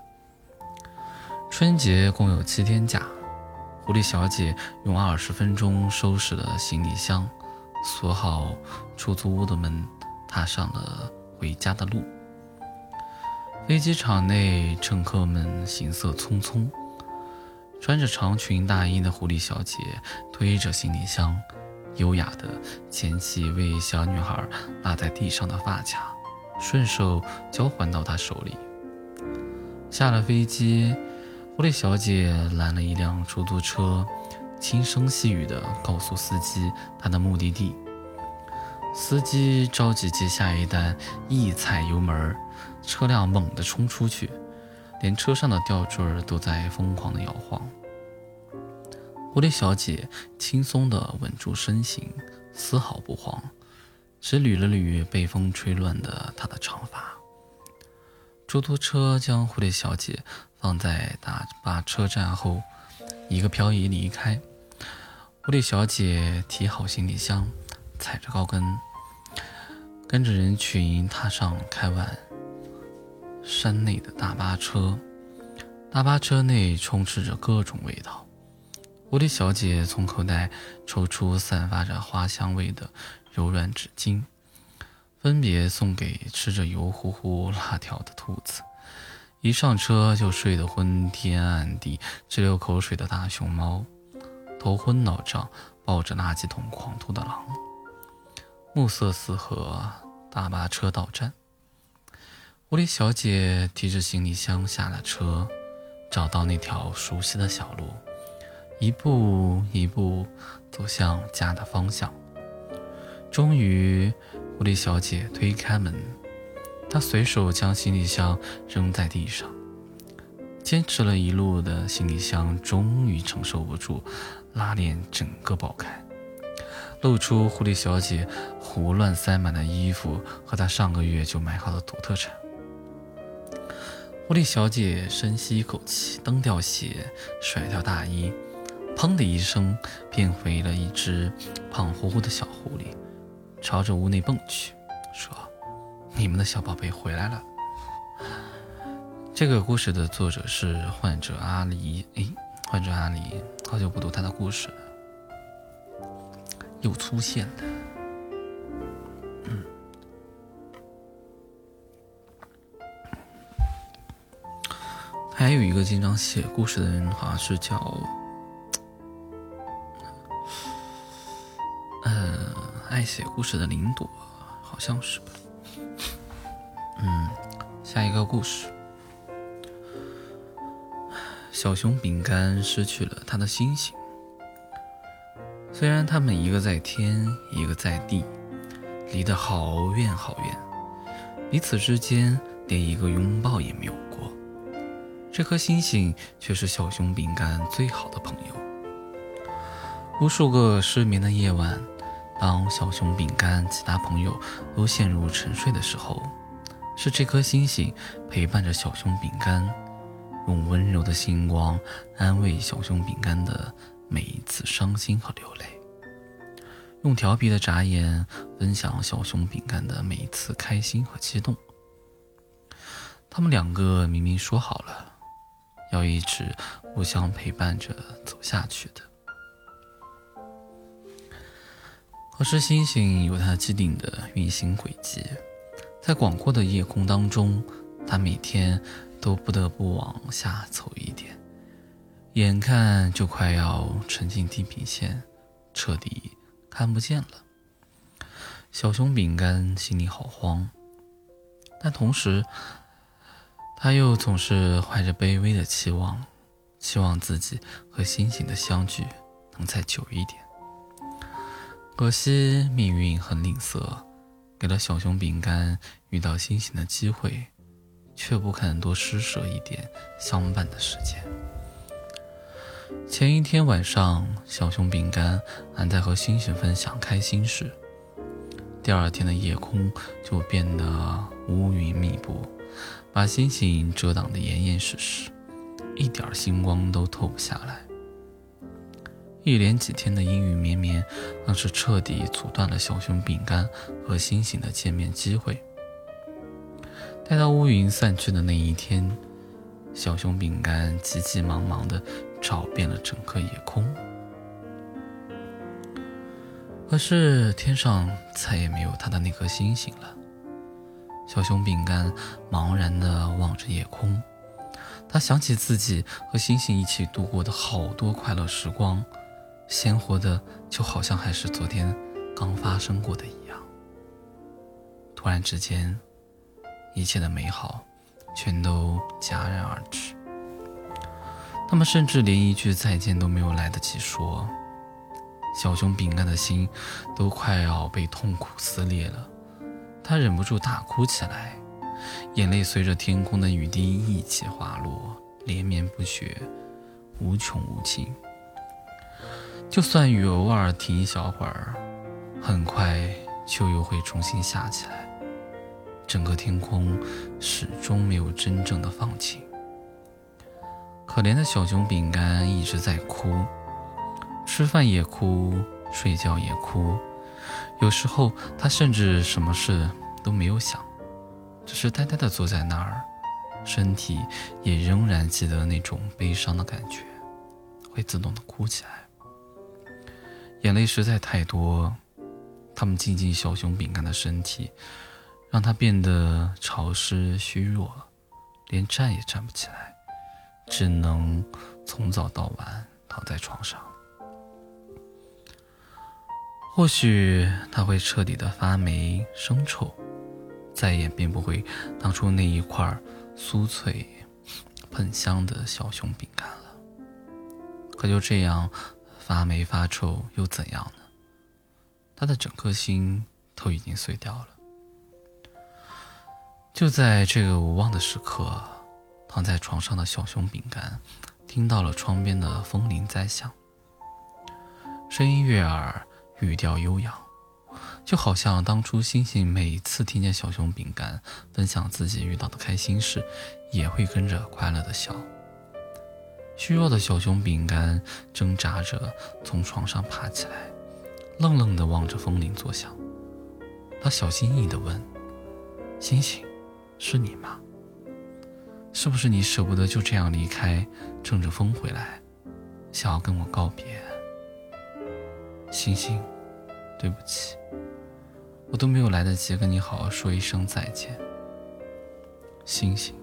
春节共有七天假，狐狸小姐用二十分钟收拾了行李箱，锁好出租屋的门，踏上了回家的路。飞机场内，乘客们行色匆匆。穿着长裙大衣的狐狸小姐推着行李箱，优雅地捡起一位小女孩落在地上的发卡，顺手交还到她手里。下了飞机，狐狸小姐拦了一辆出租车，轻声细语地告诉司机她的目的地。司机着急接下一单，一踩油门，车辆猛地冲出去。连车上的吊坠都在疯狂的摇晃。狐狸小姐轻松地稳住身形，丝毫不慌，只捋了捋被风吹乱的她的长发。出租车将狐狸小姐放在大巴车站后，一个漂移离开。狐狸小姐提好行李箱，踩着高跟，跟着人群踏上开往。山内的大巴车，大巴车内充斥着各种味道。狐狸小姐从口袋抽出散发着花香味的柔软纸巾，分别送给吃着油乎乎辣条的兔子，一上车就睡得昏天暗地、直流口水的大熊猫，头昏脑胀抱着垃圾桶狂吐的狼。暮色四合，大巴车到站。狐狸小姐提着行李箱下了车，找到那条熟悉的小路，一步一步走向家的方向。终于，狐狸小姐推开门，她随手将行李箱扔在地上。坚持了一路的行李箱终于承受不住，拉链整个爆开，露出狐狸小姐胡乱塞满的衣服和她上个月就买好的土特产。狐狸小姐深吸一口气，蹬掉鞋，甩掉大衣，砰的一声变回了一只胖乎乎的小狐狸，朝着屋内蹦去，说：“你们的小宝贝回来了。”这个故事的作者是患者阿狸。哎，患者阿狸，好久不读他的故事了，又出现了。还有一个经常写故事的人，好像是叫，呃，爱写故事的林朵，好像是吧。嗯，下一个故事，小熊饼干失去了他的星星。虽然他们一个在天，一个在地，离得好远好远，彼此之间连一个拥抱也没有过。这颗星星却是小熊饼干最好的朋友。无数个失眠的夜晚，当小熊饼干其他朋友都陷入沉睡的时候，是这颗星星陪伴着小熊饼干，用温柔的星光安慰小熊饼干的每一次伤心和流泪，用调皮的眨眼分享小熊饼干的每一次开心和激动。他们两个明明说好了。要一直互相陪伴着走下去的。可是星星有它既定的运行轨迹，在广阔的夜空当中，它每天都不得不往下走一点，眼看就快要沉进地平线，彻底看不见了。小熊饼干心里好慌，但同时。他又总是怀着卑微的期望，期望自己和星星的相聚能再久一点。可惜命运很吝啬，给了小熊饼干遇到星星的机会，却不肯多施舍一点相伴的时间。前一天晚上，小熊饼干还在和星星分享开心事，第二天的夜空就变得乌云密布，把星星遮挡得严严实实，一点星光都透不下来。一连几天的阴雨绵绵，更是彻底阻断了小熊饼干和星星的见面机会。待到乌云散去的那一天，小熊饼干急急忙忙地找遍了整个夜空，可是天上再也没有他的那颗星星了。小熊饼干茫然地望着夜空，他想起自己和星星一起度过的好多快乐时光。鲜活的，就好像还是昨天刚发生过的一样。突然之间，一切的美好全都戛然而止。他们甚至连一句再见都没有来得及说，小熊饼干的心都快要被痛苦撕裂了。他忍不住大哭起来，眼泪随着天空的雨滴一起滑落，连绵不绝，无穷无尽。就算雨偶尔停一小会儿，很快就又会重新下起来。整个天空始终没有真正的放晴。可怜的小熊饼干一直在哭，吃饭也哭，睡觉也哭。有时候他甚至什么事都没有想，只是呆呆地坐在那儿，身体也仍然记得那种悲伤的感觉，会自动的哭起来。眼泪实在太多，它们进进小熊饼干的身体，让它变得潮湿虚弱，连站也站不起来，只能从早到晚躺在床上。或许它会彻底的发霉生臭，再也变不回当初那一块酥脆、喷香的小熊饼干了。可就这样。发霉发臭又怎样呢？他的整颗心都已经碎掉了。就在这个无望的时刻，躺在床上的小熊饼干听到了窗边的风铃在响，声音悦耳，语调悠扬，就好像当初星星每次听见小熊饼干分享自己遇到的开心事，也会跟着快乐的笑。虚弱的小熊饼干挣扎着从床上爬起来，愣愣地望着风铃作响。他小心翼翼地问：“星星，是你吗？是不是你舍不得就这样离开，乘着风回来，想要跟我告别？”星星，对不起，我都没有来得及跟你好好说一声再见。星星，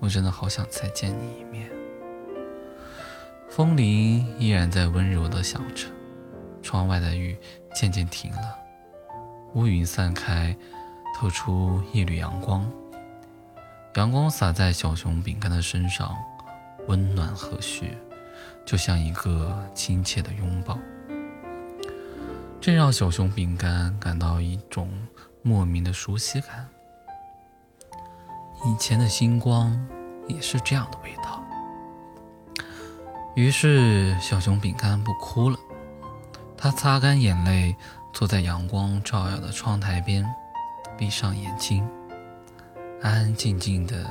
我真的好想再见你一面。风铃依然在温柔地响着，窗外的雨渐渐停了，乌云散开，透出一缕阳光。阳光洒在小熊饼干的身上，温暖和煦，就像一个亲切的拥抱。这让小熊饼干感到一种莫名的熟悉感。以前的星光也是这样的味道。于是，小熊饼干不哭了。他擦干眼泪，坐在阳光照耀的窗台边，闭上眼睛，安安静静地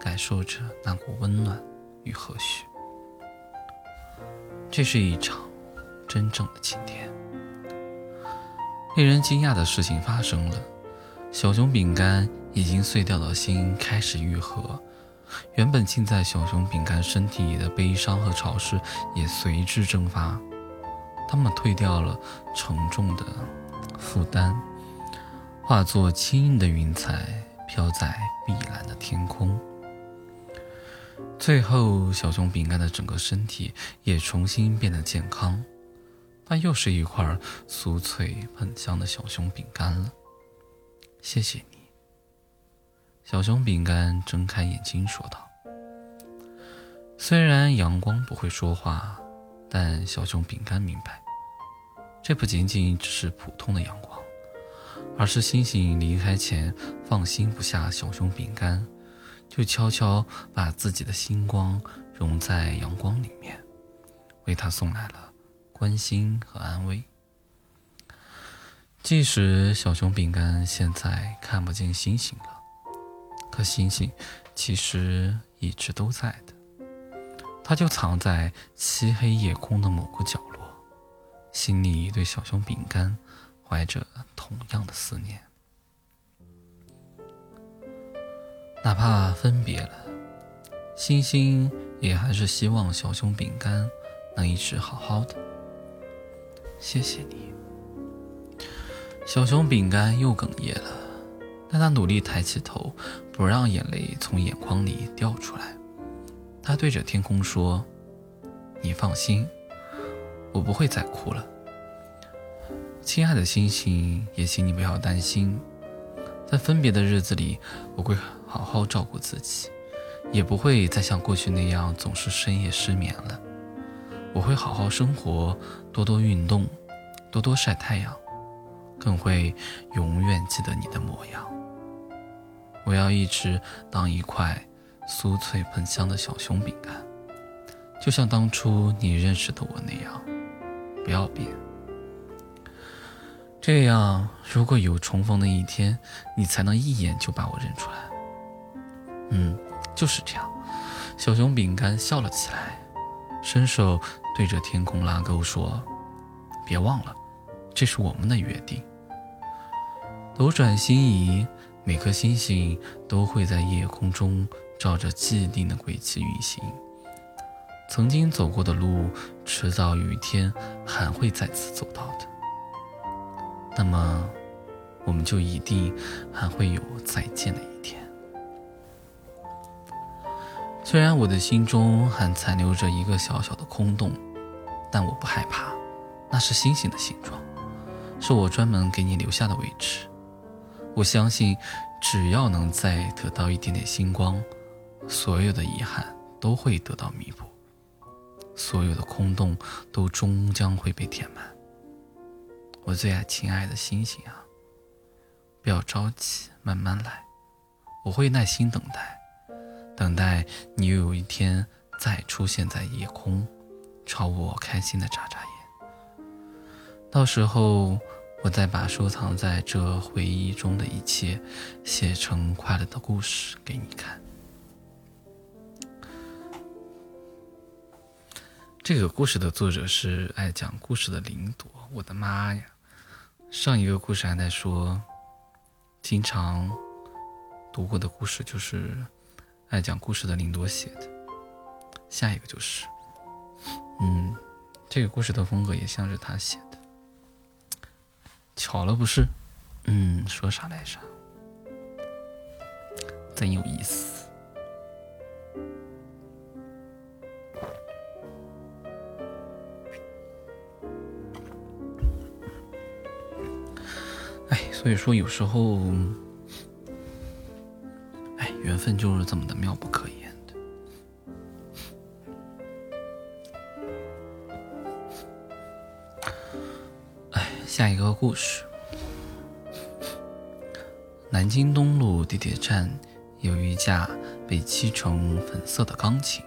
感受着那股温暖与和煦。这是一场真正的晴天。令人惊讶的事情发生了：小熊饼干已经碎掉的心开始愈合。原本浸在小熊饼干身体里的悲伤和潮湿也随之蒸发，它们褪掉了沉重的负担，化作轻盈的云彩飘在碧蓝的天空。最后，小熊饼干的整个身体也重新变得健康，它又是一块酥脆喷香的小熊饼干了。谢谢你。小熊饼干睁开眼睛说道：“虽然阳光不会说话，但小熊饼干明白，这不仅仅只是普通的阳光，而是星星离开前放心不下小熊饼干，就悄悄把自己的星光融在阳光里面，为他送来了关心和安慰。即使小熊饼干现在看不见星星了，可星星其实一直都在的。它就藏在漆黑夜空的某个角落，心里对小熊饼干怀着同样的思念。哪怕分别了，星星也还是希望小熊饼干能一直好好的。谢谢你。小熊饼干又哽咽了，但他努力抬起头，不让眼泪从眼眶里掉出来。他对着天空说：“你放心，我不会再哭了。亲爱的星星，也请你不要担心，在分别的日子里，我会好好照顾自己，也不会再像过去那样总是深夜失眠了。我会好好生活，多多运动，多多晒太阳。”更会永远记得你的模样。我要一直当一块酥脆喷香的小熊饼干，就像当初你认识的我那样，不要变。这样，如果有重逢的一天，你才能一眼就把我认出来。嗯，就是这样。小熊饼干笑了起来，伸手对着天空拉钩说：“别忘了。”这是我们的约定。斗转星移，每颗星星都会在夜空中照着既定的轨迹运行。曾经走过的路，迟早有一天还会再次走到的。那么，我们就一定还会有再见的一天。虽然我的心中还残留着一个小小的空洞，但我不害怕，那是星星的形状。是我专门给你留下的位置。我相信，只要能再得到一点点星光，所有的遗憾都会得到弥补，所有的空洞都终将会被填满。我最爱亲爱的星星啊，不要着急，慢慢来，我会耐心等待，等待你有一天再出现在夜空，朝我开心的眨眨眼。到时候，我再把收藏在这回忆中的一切写成快乐的故事给你看。这个故事的作者是爱讲故事的林朵。我的妈呀！上一个故事还在说，经常读过的故事就是爱讲故事的林朵写的。下一个就是，嗯，这个故事的风格也像是他写的。巧了不是？嗯，说啥来着？真有意思。哎，所以说有时候，哎，缘分就是这么的妙不可言。下一个故事：南京东路地铁站有一架被漆成粉色的钢琴，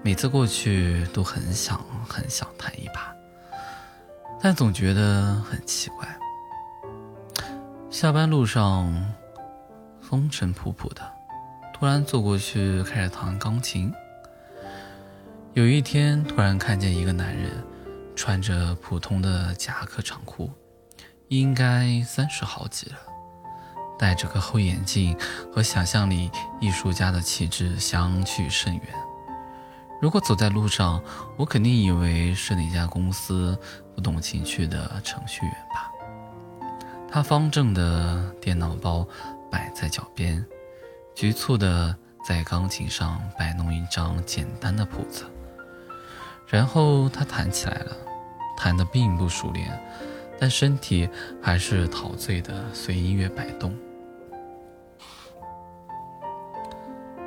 每次过去都很想很想弹一把，但总觉得很奇怪。下班路上风尘仆仆的，突然坐过去开始弹钢琴。有一天，突然看见一个男人。穿着普通的夹克长裤，应该三十好几了，戴着个厚眼镜，和想象里艺术家的气质相去甚远。如果走在路上，我肯定以为是哪家公司不懂情趣的程序员吧。他方正的电脑包摆在脚边，局促的在钢琴上摆弄一张简单的谱子，然后他弹起来了。弹得并不熟练，但身体还是陶醉的随音乐摆动。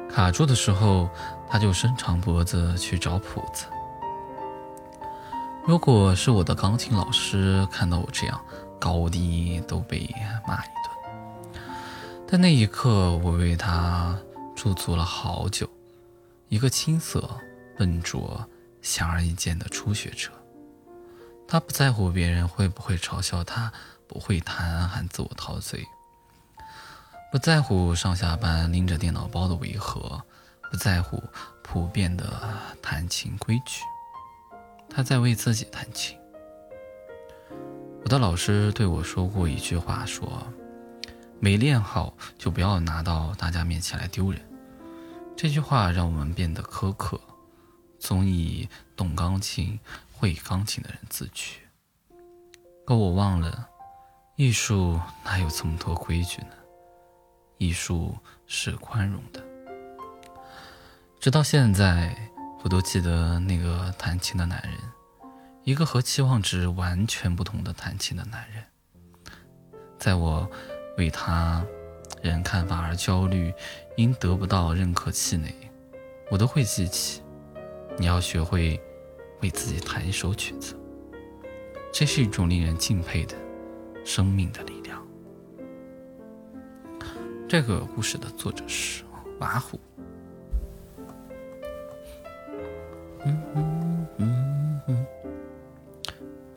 卡住的时候，他就伸长脖子去找谱子，如果是我的钢琴老师看到我这样，高低都被骂一顿。但那一刻，我为他驻足了好久。一个青涩、笨拙、显而易见的初学者，他不在乎别人会不会嘲笑他不会弹还自我陶醉，不在乎上下班拎着电脑包的违和，不在乎普遍的弹琴规矩。他在为自己弹琴。我的老师对我说过一句话：“说没练好就不要拿到大家面前来丢人。”这句话让我们变得苛刻，总以懂钢琴、会钢琴的人自居。可我忘了，艺术哪有这么多规矩呢？艺术是宽容的。直到现在。我都记得那个弹琴的男人，一个和期望值完全不同的弹琴的男人。在我为他人看法而焦虑，因得不到认可气馁，我都会记起：你要学会为自己弹一首曲子。这是一种令人敬佩的生命的力量。这个故事的作者是瓦虎。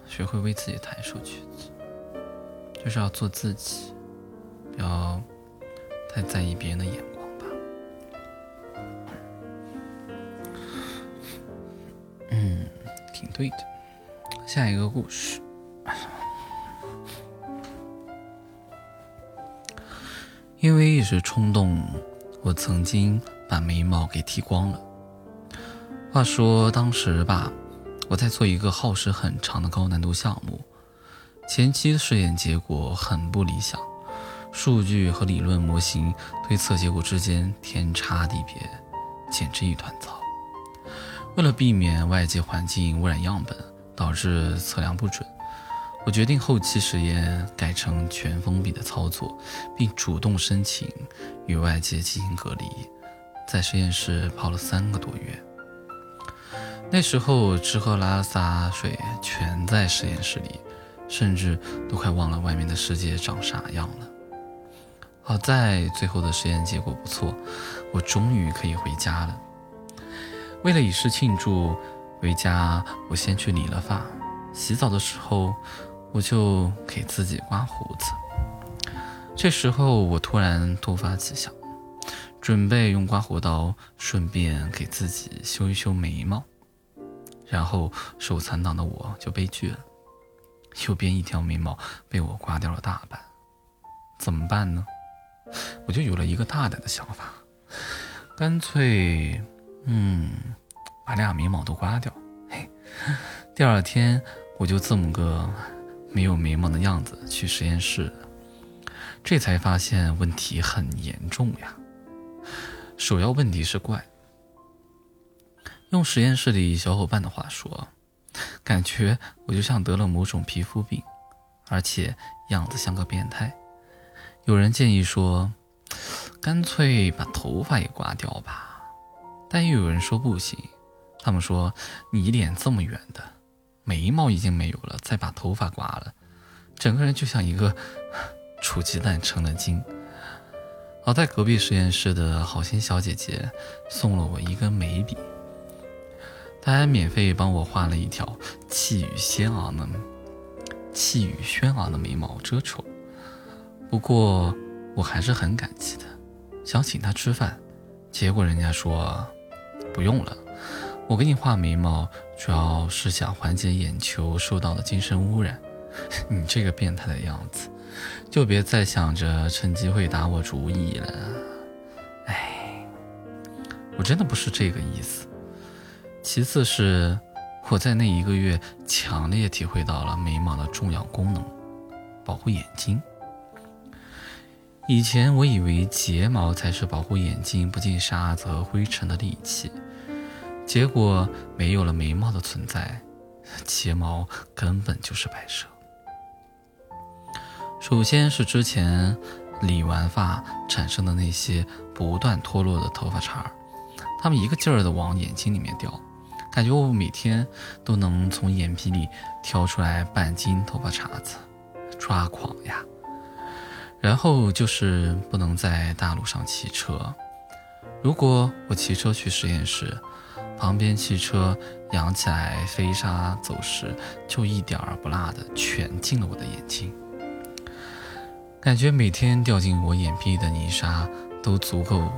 学会为自己弹一首曲子，就是要做自己，不要太在意别人的眼光对的。下一个故事，因为一时冲动，我曾经把眉毛给剃光了。话说当时吧，我在做一个耗时很长的高难度项目，前期试验结果很不理想，数据和理论模型推测结果之间天差地别，简直一团糟。为了避免外界环境污染样本，导致测量不准，我决定后期实验改成全封闭的操作，并主动申请与外界进行隔离，在实验室泡了三个多月。那时候吃喝拉撒睡全在实验室里，甚至都快忘了外面的世界长啥样了。好在最后的实验结果不错，我终于可以回家了。为了以示庆祝，回家我先去理了发。洗澡的时候，我就给自己刮胡子。这时候我突然突发奇想，准备用刮胡刀顺便给自己修一修眉毛。然后手残党的我就悲剧了，右边一条眉毛被我刮掉了大半，怎么办呢？我就有了一个大胆的想法，干脆，嗯，把俩眉毛都刮掉。嘿，第二天我就这么个没有眉毛的样子去实验室，这才发现问题很严重呀。首要问题是怪。用实验室里小伙伴的话说，感觉我就像得了某种皮肤病，而且样子像个变态。有人建议说，干脆把头发也刮掉吧，但又有人说不行。他们说你脸这么圆的，眉毛已经没有了，再把头发刮了，整个人就像一个 煮鸡蛋成了精。好在隔壁实验室的好心小姐姐送了我一根眉笔。他还免费帮我画了一条气宇轩昂的、气宇轩昂的眉毛遮丑，不过我还是很感激的，想请他吃饭，结果人家说不用了，我给你画眉毛主要是想缓解眼球受到的精神污染。你这个变态的样子，就别再想着趁机会打我主意了。哎，我真的不是这个意思。其次是，我在那一个月强烈体会到了眉毛的重要功能，保护眼睛。以前我以为睫毛才是保护眼睛不进沙子和灰尘的利器，结果没有了眉毛的存在，睫毛根本就是摆设。首先是之前理完发产生的那些不断脱落的头发茬儿，它们一个劲儿的往眼睛里面掉。感觉我每天都能从眼皮里挑出来半斤头发茬子，抓狂呀！然后就是不能在大路上骑车。如果我骑车去实验室，旁边汽车扬起来飞沙走石，就一点儿不落的全进了我的眼睛。感觉每天掉进我眼皮的泥沙都足够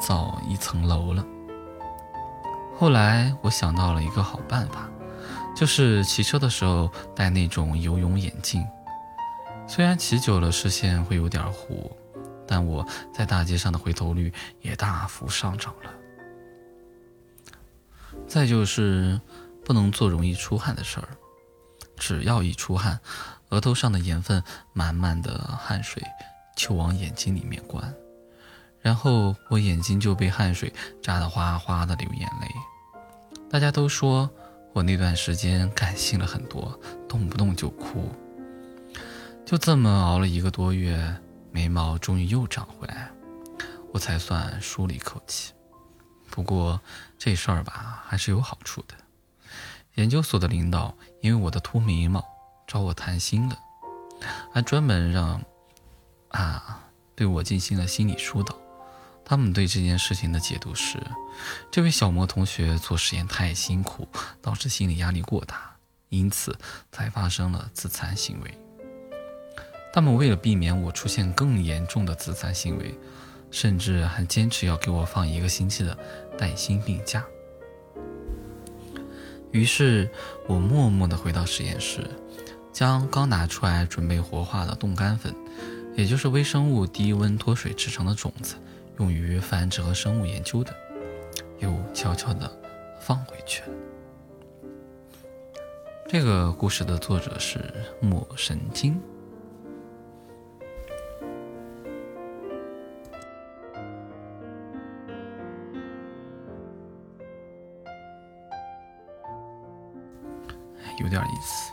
造一层楼了。后来我想到了一个好办法，就是骑车的时候戴那种游泳眼镜。虽然骑久了视线会有点糊，但我在大街上的回头率也大幅上涨了。再就是不能做容易出汗的事儿，只要一出汗，额头上的盐分满满的汗水就往眼睛里面灌，然后我眼睛就被汗水扎得哗哗的流眼泪。大家都说我那段时间感性了很多，动不动就哭。就这么熬了一个多月，眉毛终于又长回来，我才算舒了一口气。不过这事儿吧，还是有好处的。研究所的领导因为我的秃眉毛找我谈心了，还专门让啊对我进行了心理疏导。他们对这件事情的解读是，这位小莫同学做实验太辛苦，导致心理压力过大，因此才发生了自残行为。他们为了避免我出现更严重的自残行为，甚至还坚持要给我放一个星期的带薪病假。于是，我默默地回到实验室，将刚拿出来准备活化的冻干粉，也就是微生物低温脱水制成的种子，用于繁殖和生物研究的，又悄悄地放回去了。这个故事的作者是莫神经。有点意思，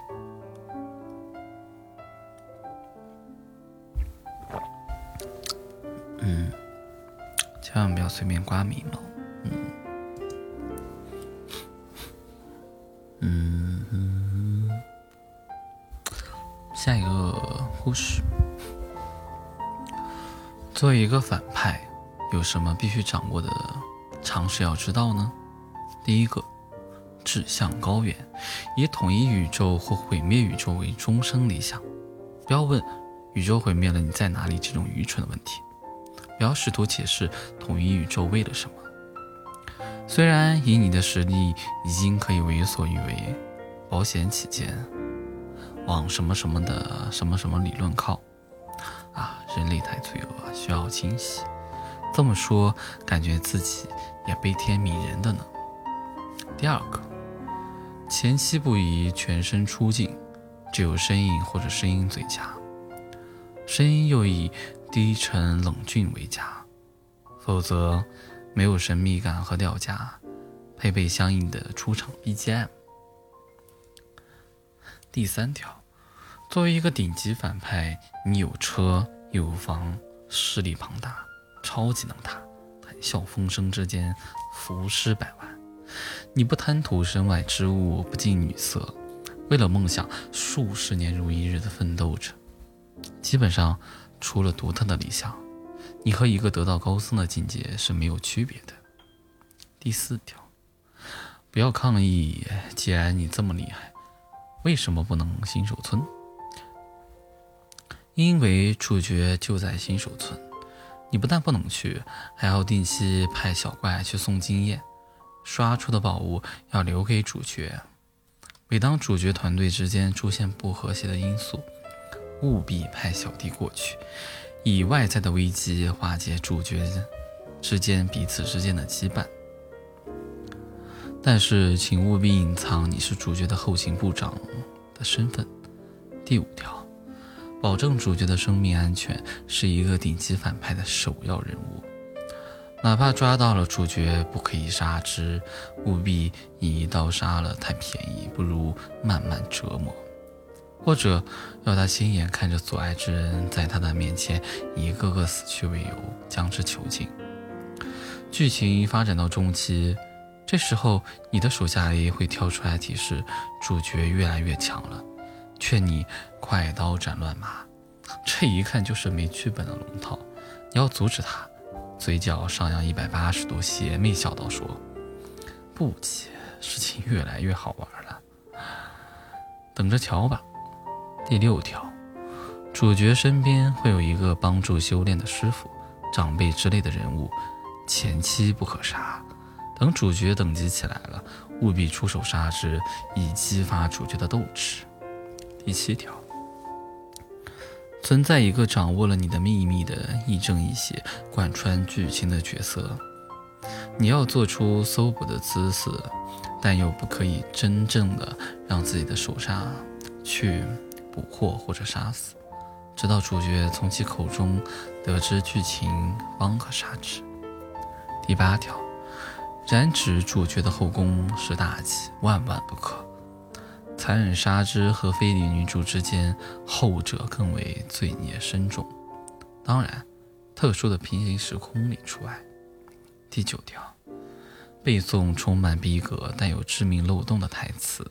嗯，千万不要随便刮眉毛，嗯嗯，下一个故事，作为一个反派，有什么必须掌握的常识要知道呢？第一个。志向高远，以统一宇宙或毁灭宇宙为终生理想。不要问宇宙毁灭了你在哪里这种愚蠢的问题。不要试图解释统一宇宙为了什么。虽然以你的实力已经可以为所欲为，保险起见，往什么什么的什么什么理论靠。啊，人类太罪恶，需要清洗。这么说，感觉自己也悲天悯人的呢。第二个。前期不宜全身出镜，只有声音或者声音最佳。声音又以低沉冷峻为佳，否则没有神秘感和掉价，配备相应的出场 BGM。第三条，作为一个顶级反派，你有车有房，势力庞大，超级能打，谈笑风生之间，浮尸百万。你不贪图身外之物，不近女色，为了梦想数十年如一日的奋斗着。基本上，除了独特的理想，你和一个得道高僧的境界是没有区别的。第四条，不要抗议。既然你这么厉害，为什么不能新手村？因为主角就在新手村，你不但不能去，还要定期派小怪去送经验。刷出的宝物要留给主角。每当主角团队之间出现不和谐的因素，务必派小弟过去，以外在的危机化解主角之间彼此之间的羁绊。但是，请务必隐藏你是主角的后勤部长的身份。第五条，保证主角的生命安全是一个顶级反派的首要任务。哪怕抓到了主角，不可以杀之，务必以一刀杀了，太便宜，不如慢慢折磨，或者要他亲眼看着所爱之人在他的面前一个个死去为由，将之囚禁。剧情发展到中期，这时候，你的手下 A 会跳出来提示主角越来越强了，劝你快刀斩乱麻。这一看就是没剧本的龙套，你要阻止他，嘴角上扬一百八十度，邪魅笑道：“说不急，事情越来越好玩了，等着瞧吧。”第六条，主角身边会有一个帮助修炼的师傅、长辈之类的人物，前期不可杀。等主角等级起来了，务必出手杀之，以激发主角的斗志。第七条，存在一个掌握了你的秘密的亦正亦邪、贯穿剧情的角色，你要做出搜捕的姿势，但又不可以真正的让自己的手下去捕获或者杀死，直到主角从其口中得知剧情，方可杀之。第八条。染指主角的后宫是大忌，万万不可。残忍杀之和非礼女主之间，后者更为罪孽深重。当然，特殊的平行时空里除外。第九条，背诵充满逼格但有致命漏洞的台词，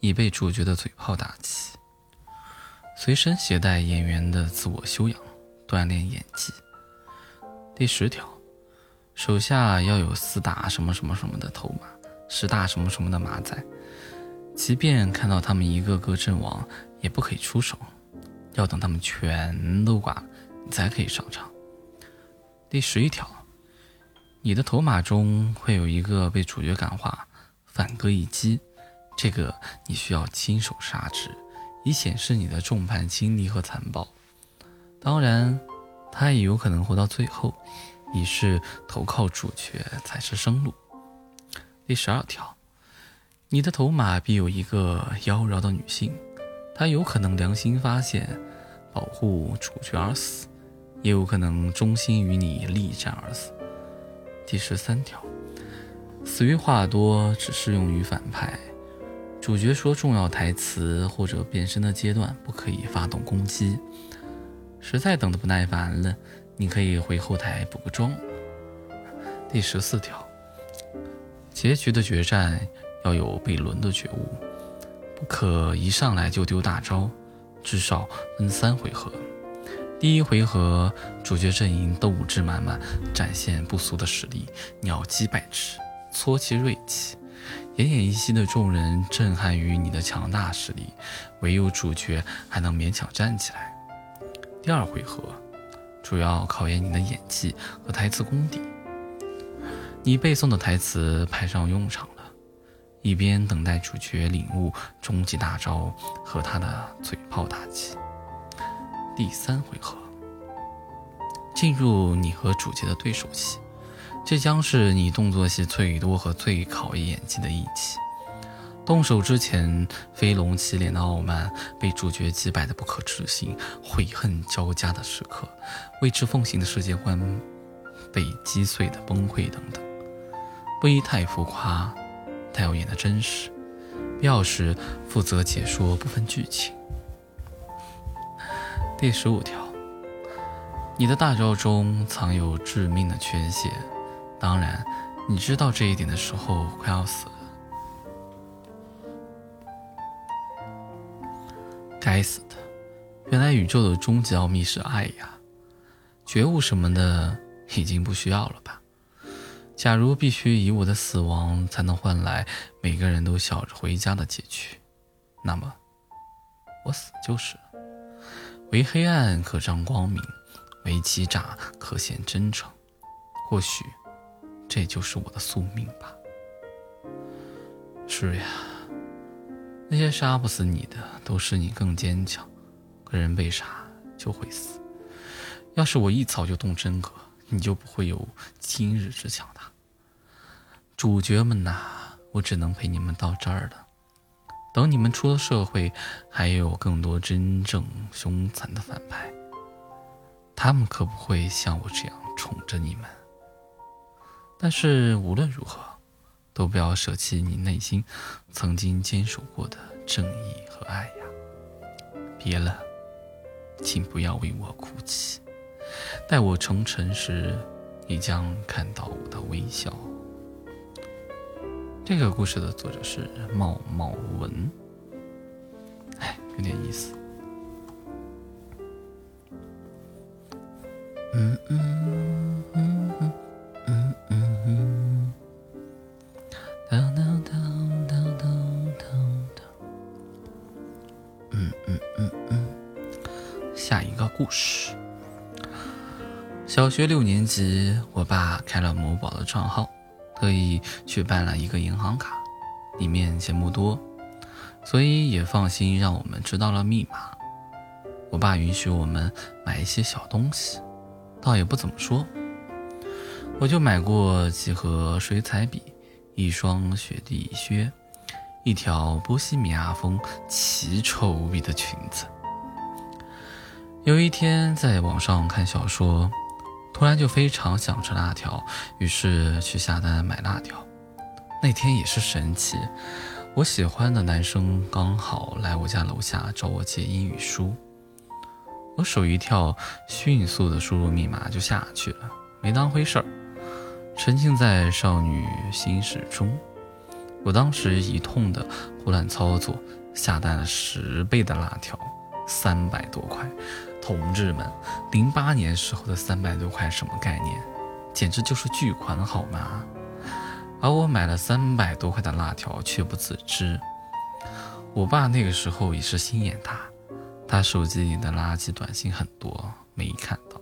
以被主角的嘴炮打击。随身携带演员的自我修养，锻炼演技。第十条。手下要有四大什么什么什么的头马，十大什么什么的马仔，即便看到他们一个个阵亡，也不可以出手，要等他们全都挂了，你才可以上场。第十一条，你的头马中会有一个被主角感化，反戈一击，这个你需要亲手杀之，以显示你的众叛亲离和残暴。当然，他也有可能活到最后。以示投靠主角才是生路。第十二条，你的头马必有一个妖娆的女性，她有可能良心发现，保护主角而死，也有可能忠心与你力战而死。第十三条，死于话多只适用于反派，主角说重要台词或者变身的阶段不可以发动攻击。实在等得不耐烦了。你可以回后台补个妆。第十四条，结局的决战要有被轮的觉悟，不可一上来就丢大招，至少分三回合。第一回合，主角阵营斗志满满，展现不俗的实力，你要击败之，挫其锐气。奄奄一息的众人震撼于你的强大实力，唯有主角还能勉强站起来。第二回合。主要考验你的演技和台词功底。你背诵的台词派上用场，一边等待主角领悟终极大招和他的嘴炮打击。第三回合，进入你和主角的对手戏，这将是你动作戏最多和最考验演技的一期。动手之前，飞龙起脸的傲慢，被主角击败的不可置信，悔恨交加的时刻，未知奉行的世界观被击碎的崩溃等等，不宜太浮夸，太要演的真实。必要时负责解说部分剧情。第十五条，你的大招中藏有致命的缺陷，当然，你知道这一点的时候，快要死了。该死的！原来宇宙的终极奥秘是爱呀！觉悟什么的已经不需要了吧？假如必须以我的死亡才能换来每个人都笑着回家的结局，那么我死就是了。为黑暗可彰光明，为欺诈可显真诚。或许这就是我的宿命吧。是呀。那些杀不死你的，都是你更坚强。可人被杀就会死。要是我一早就动真格，你就不会有今日之强大。主角们呐，我只能陪你们到这儿了。等你们出了社会，还有更多真正凶残的反派，他们可不会像我这样宠着你们。但是无论如何。都不要舍弃你内心曾经坚守过的正义和爱呀！别了，请不要为我哭泣。待我成尘时，你将看到我的微笑。这个故事的作者是茂茂文，哎，有点意思。嗯嗯嗯嗯嗯嗯嗯，当当当当当当，嗯嗯嗯嗯，下一个故事。小学六年级，我爸开了某宝的账号。特意去办了一个银行卡，里面钱不多，所以也放心让我们知道了密码。我爸允许我们买一些小东西，倒也不怎么说。我就买过几盒水彩笔，一双雪地靴，一条波西米亚风奇丑无比的裙子。有一天在网上看小说。突然就非常想吃辣条，于是去下单买辣条。那天也是神奇，我喜欢的男生刚好来我家楼下找我借英语书。我手一跳，迅速的输入密码就下去了，没当回事儿，沉浸在少女心事中。我当时一通的胡乱操作，下单了十倍的辣条，三百多块。同志们，零八年时候的三百多块什么概念？简直就是巨款好吗？而我买了三百多块的辣条却不自知。我爸那个时候也是心眼大，他手机里的垃圾短信很多没看到。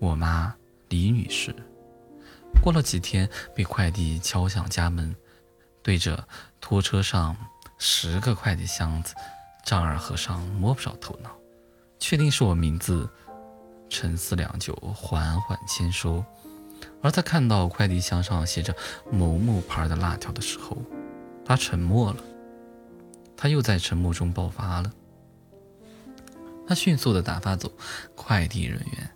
我妈李女士，过了几天被快递敲响家门，对着拖车上十个快递箱子，丈二和尚摸不着头脑。确定是我名字，沉思良久，缓缓签收。而他看到快递箱上写着某某牌的辣条的时候，他沉默了。他又在沉默中爆发了。他迅速的打发走快递人员，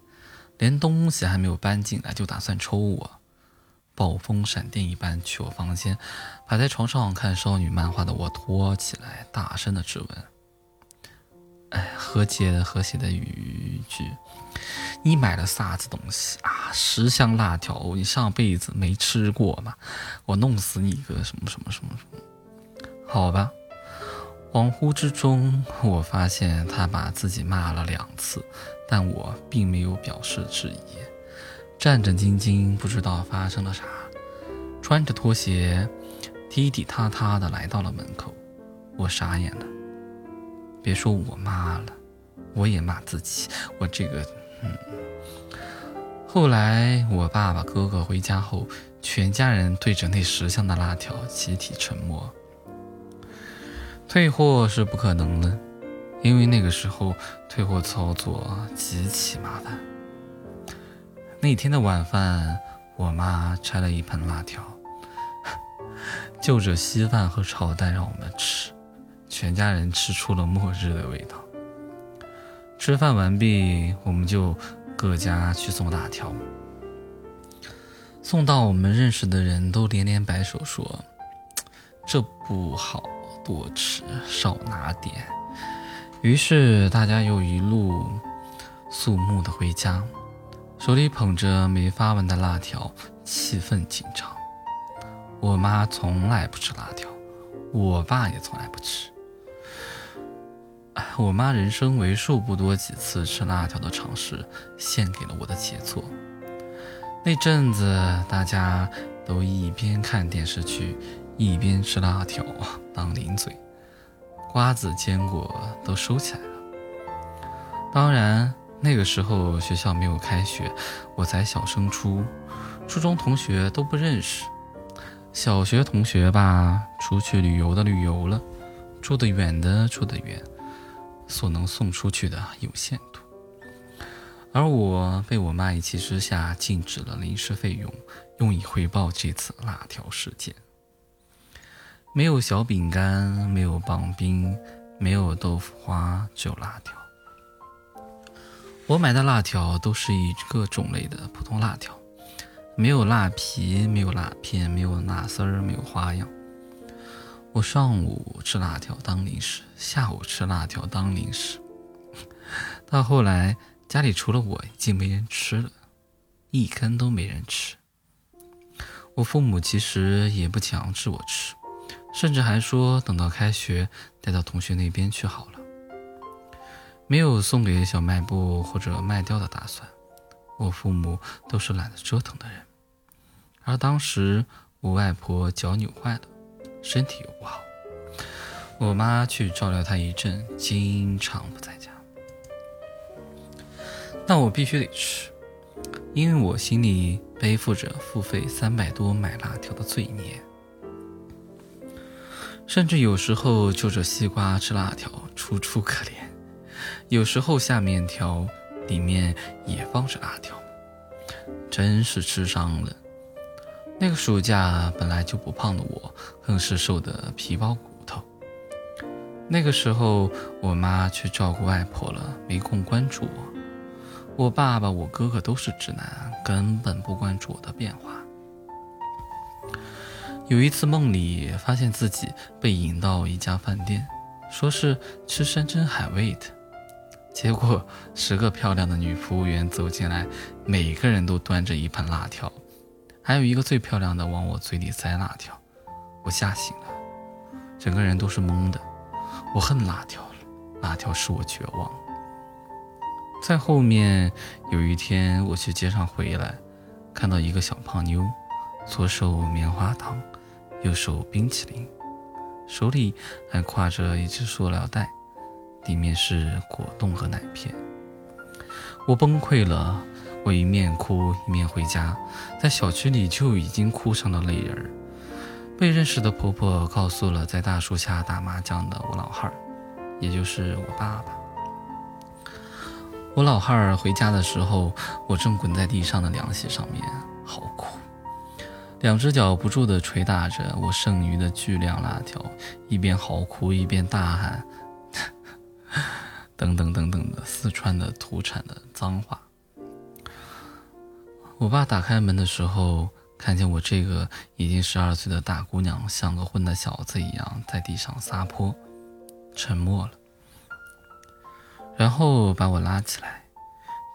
连东西还没有搬进来就打算抽我，暴风闪电一般去我房间，把在床上看少女漫画的我拖起来，大声的质问。哎，和解和谐的语句，你买了啥子东西啊？十箱辣条，你上辈子没吃过吗？我弄死你个什么什么什么什么？好吧，恍惚之中，我发现他把自己骂了两次，但我并没有表示质疑，战战兢兢，不知道发生了啥，穿着拖鞋，踢踢踏踏的来到了门口，我傻眼了。别说我妈了，我也骂自己。我这个……嗯。后来我爸爸哥哥回家后，全家人对着那十箱的辣条集体沉默。退货是不可能的，因为那个时候退货操作极其麻烦。那天的晚饭，我妈拆了一盆辣条，就着稀饭和炒蛋让我们吃。全家人吃出了末日的味道。吃饭完毕，我们就各家去送辣条。送到我们认识的人都连连摆手说：“这不好，多吃少拿点。”于是大家又一路肃穆的回家，手里捧着没发完的辣条，气氛紧张。我妈从来不吃辣条，我爸也从来不吃。我妈人生为数不多几次吃辣条的尝试，献给了我的杰作。那阵子，大家都一边看电视剧，一边吃辣条当零嘴，瓜子、坚果都收起来了。当然，那个时候学校没有开学，我才小升初，初中同学都不认识，小学同学吧，出去旅游的旅游了，住得远的住得远。所能送出去的有限度，而我被我妈一气之下禁止了零食费用，用以回报这次辣条事件。没有小饼干，没有棒冰，没有豆腐花，只有辣条。我买的辣条都是一个种类的普通辣条，没有辣皮，没有辣片，没有辣丝儿，没有花样。我上午吃辣条当零食，下午吃辣条当零食，到后来家里除了我已经没人吃了，一根都没人吃。我父母其实也不强制我吃，甚至还说等到开学带到同学那边去好了，没有送给小卖部或者卖掉的打算。我父母都是懒得折腾的人，而当时我外婆脚扭坏了，身体又不好，我妈去照料她一阵，经常不在家，那我必须得吃，因为我心里。背负着付费三百多买辣条的罪孽，甚至有时候就着西瓜吃辣条，楚楚可怜。有时候下面条里面也放着辣条，真是吃伤了。那个暑假本来就不胖的我，更是瘦得皮包骨头。那个时候我妈去照顾外婆了，没空关注我。我爸爸、我哥哥都是直男，根本不关注我的变化。有一次梦里发现自己被引到一家饭店，说是吃山珍海味的，结果十个漂亮的女服务员走进来，每个人都端着一盘辣条，还有一个最漂亮的往我嘴里塞辣条，我吓醒了，整个人都是懵的。我恨辣条了，辣条使我绝望。在后面有一天，我去街上回来，看到一个小胖妞，左手棉花糖，右手冰淇淋，手里还挎着一只塑料袋，里面是果冻和奶片。我崩溃了，我一面哭一面回家，在小区里就已经哭成了泪人儿。被认识的婆婆告诉了在大树下打麻将的我老汉儿，也就是我爸爸。我老汉儿回家的时候，我正滚在地上的凉席上面，好苦，两只脚不住地捶打着我剩余的巨量辣条，一边嚎哭一边大喊，等等等等的四川的土产的脏话。我爸打开门的时候，看见我这个已经十二岁的大姑娘像个混的小子一样在地上撒泼，沉默了。然后把我拉起来，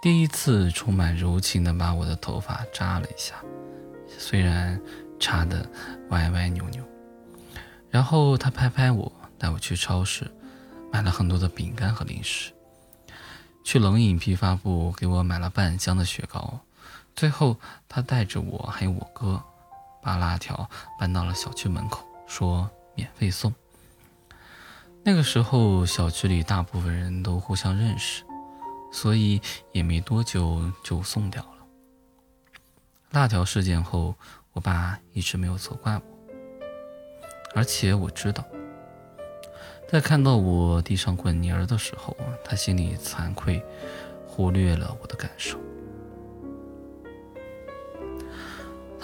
第一次充满柔情的把我的头发扎了一下，虽然扎得歪歪扭扭。然后他拍拍我，带我去超市，买了很多的饼干和零食，去冷饮批发部给我买了半箱的雪糕。最后他带着我还有我哥，把辣条搬到了小区门口，说免费送。那个时候，小区里大部分人都互相认识，所以也没多久就送掉了。辣条事件后，我爸一直没有责怪我，而且我知道，在看到我地上滚泥儿的时候，他心里惭愧，忽略了我的感受。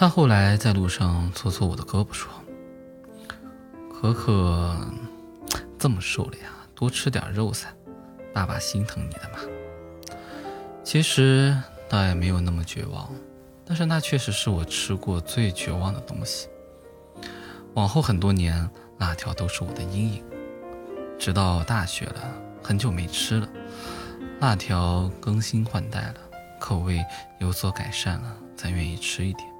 他后来在路上搓搓我的胳膊，说：“可可。”这么瘦了呀，多吃点肉噻，爸爸心疼你的嘛。其实倒也没有那么绝望，但是那确实是我吃过最绝望的东西。往后很多年，辣条都是我的阴影。直到大学了，很久没吃了，辣条更新换代了，口味有所改善了，才愿意吃一点。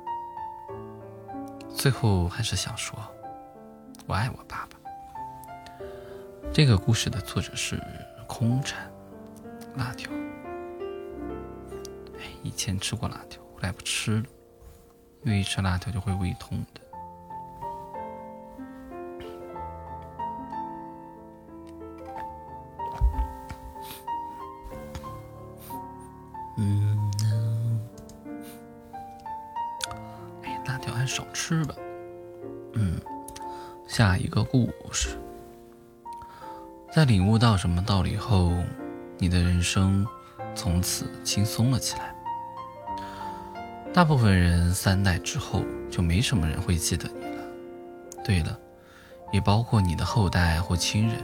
最后还是想说，我爱我爸爸。这个故事的作者是空产辣条。哎，以前吃过辣条，后来不吃了，因为一吃辣条就会胃痛的。嗯，还少吃吧。嗯，下一个故事。在领悟到什么道理后，你的人生从此轻松了起来。大部分人三代之后就没什么人会记得你了。对了，也包括你的后代或亲人。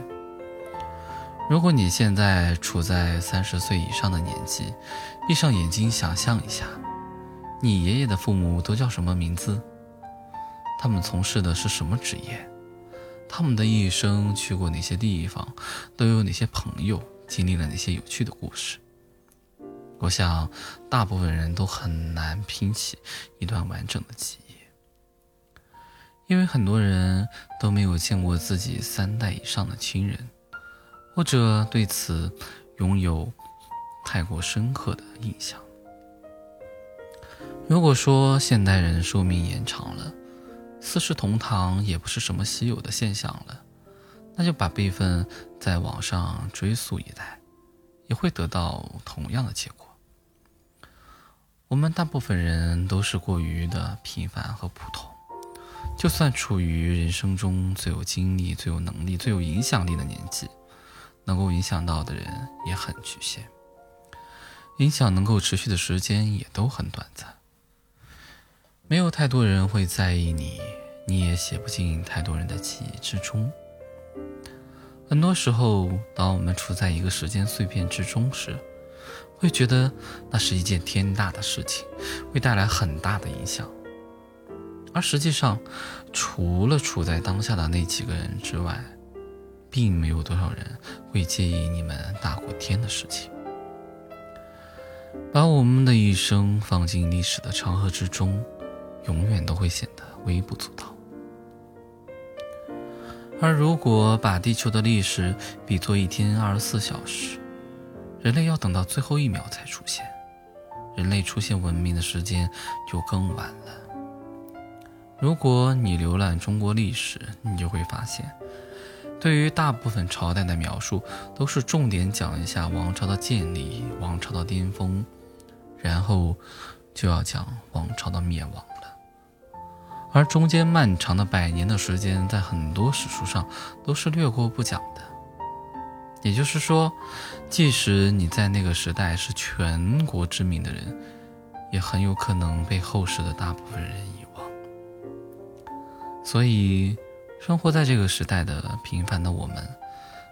如果你现在处在三十岁以上的年纪，闭上眼睛想象一下，你爷爷的父母都叫什么名字？他们从事的是什么职业？他们的一生去过哪些地方，都有哪些朋友，经历了哪些有趣的故事。我想，大部分人都很难拼起一段完整的记忆。因为很多人都没有见过自己三代以上的亲人，或者对此拥有太过深刻的印象。如果说现代人寿命延长了，四世同堂也不是什么稀有的现象了，那就把辈分再往上追溯一代，也会得到同样的结果。我们大部分人都是过于的平凡和普通。就算处于人生中最有精力、最有能力、最有影响力的年纪，能够影响到的人也很局限，影响能够持续的时间也都很短暂。没有太多人会在意你，你也写不进太多人的记忆之中。很多时候，当我们处在一个时间碎片之中时，会觉得那是一件天大的事情，会带来很大的影响。而实际上，除了处在当下的那几个人之外，并没有多少人会介意你们大过天的事情。把我们的一生放进历史的长河之中，永远都会显得微不足道。而如果把地球的历史比作一天二十四小时，人类要等到最后一秒才出现，人类出现文明的时间就更晚了。如果你浏览中国历史，你就会发现，对于大部分朝代的描述，都是重点讲一下王朝的建立、王朝的巅峰，然后就要讲王朝的灭亡了。而中间漫长的百年的时间，在很多史书上都是略过不讲的。也就是说，即使你在那个时代是全国知名的人，也很有可能被后世的大部分人遗忘。所以，生活在这个时代的平凡的我们，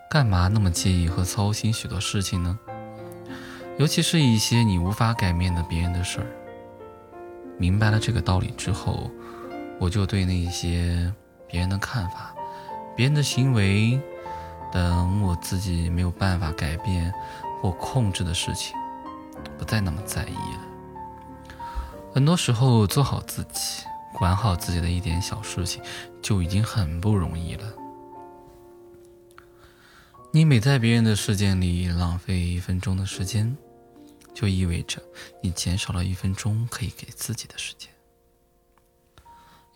干嘛那么介意和操心许多事情呢？尤其是一些你无法改变的别人的事儿。明白了这个道理之后，我就对那些别人的看法、别人的行为等我自己没有办法改变或控制的事情，不再那么在意了。很多时候，做好自己。管好自己的一点小事情，就已经很不容易了。你每在别人的事件里浪费一分钟的时间，就意味着你减少了一分钟可以给自己的时间。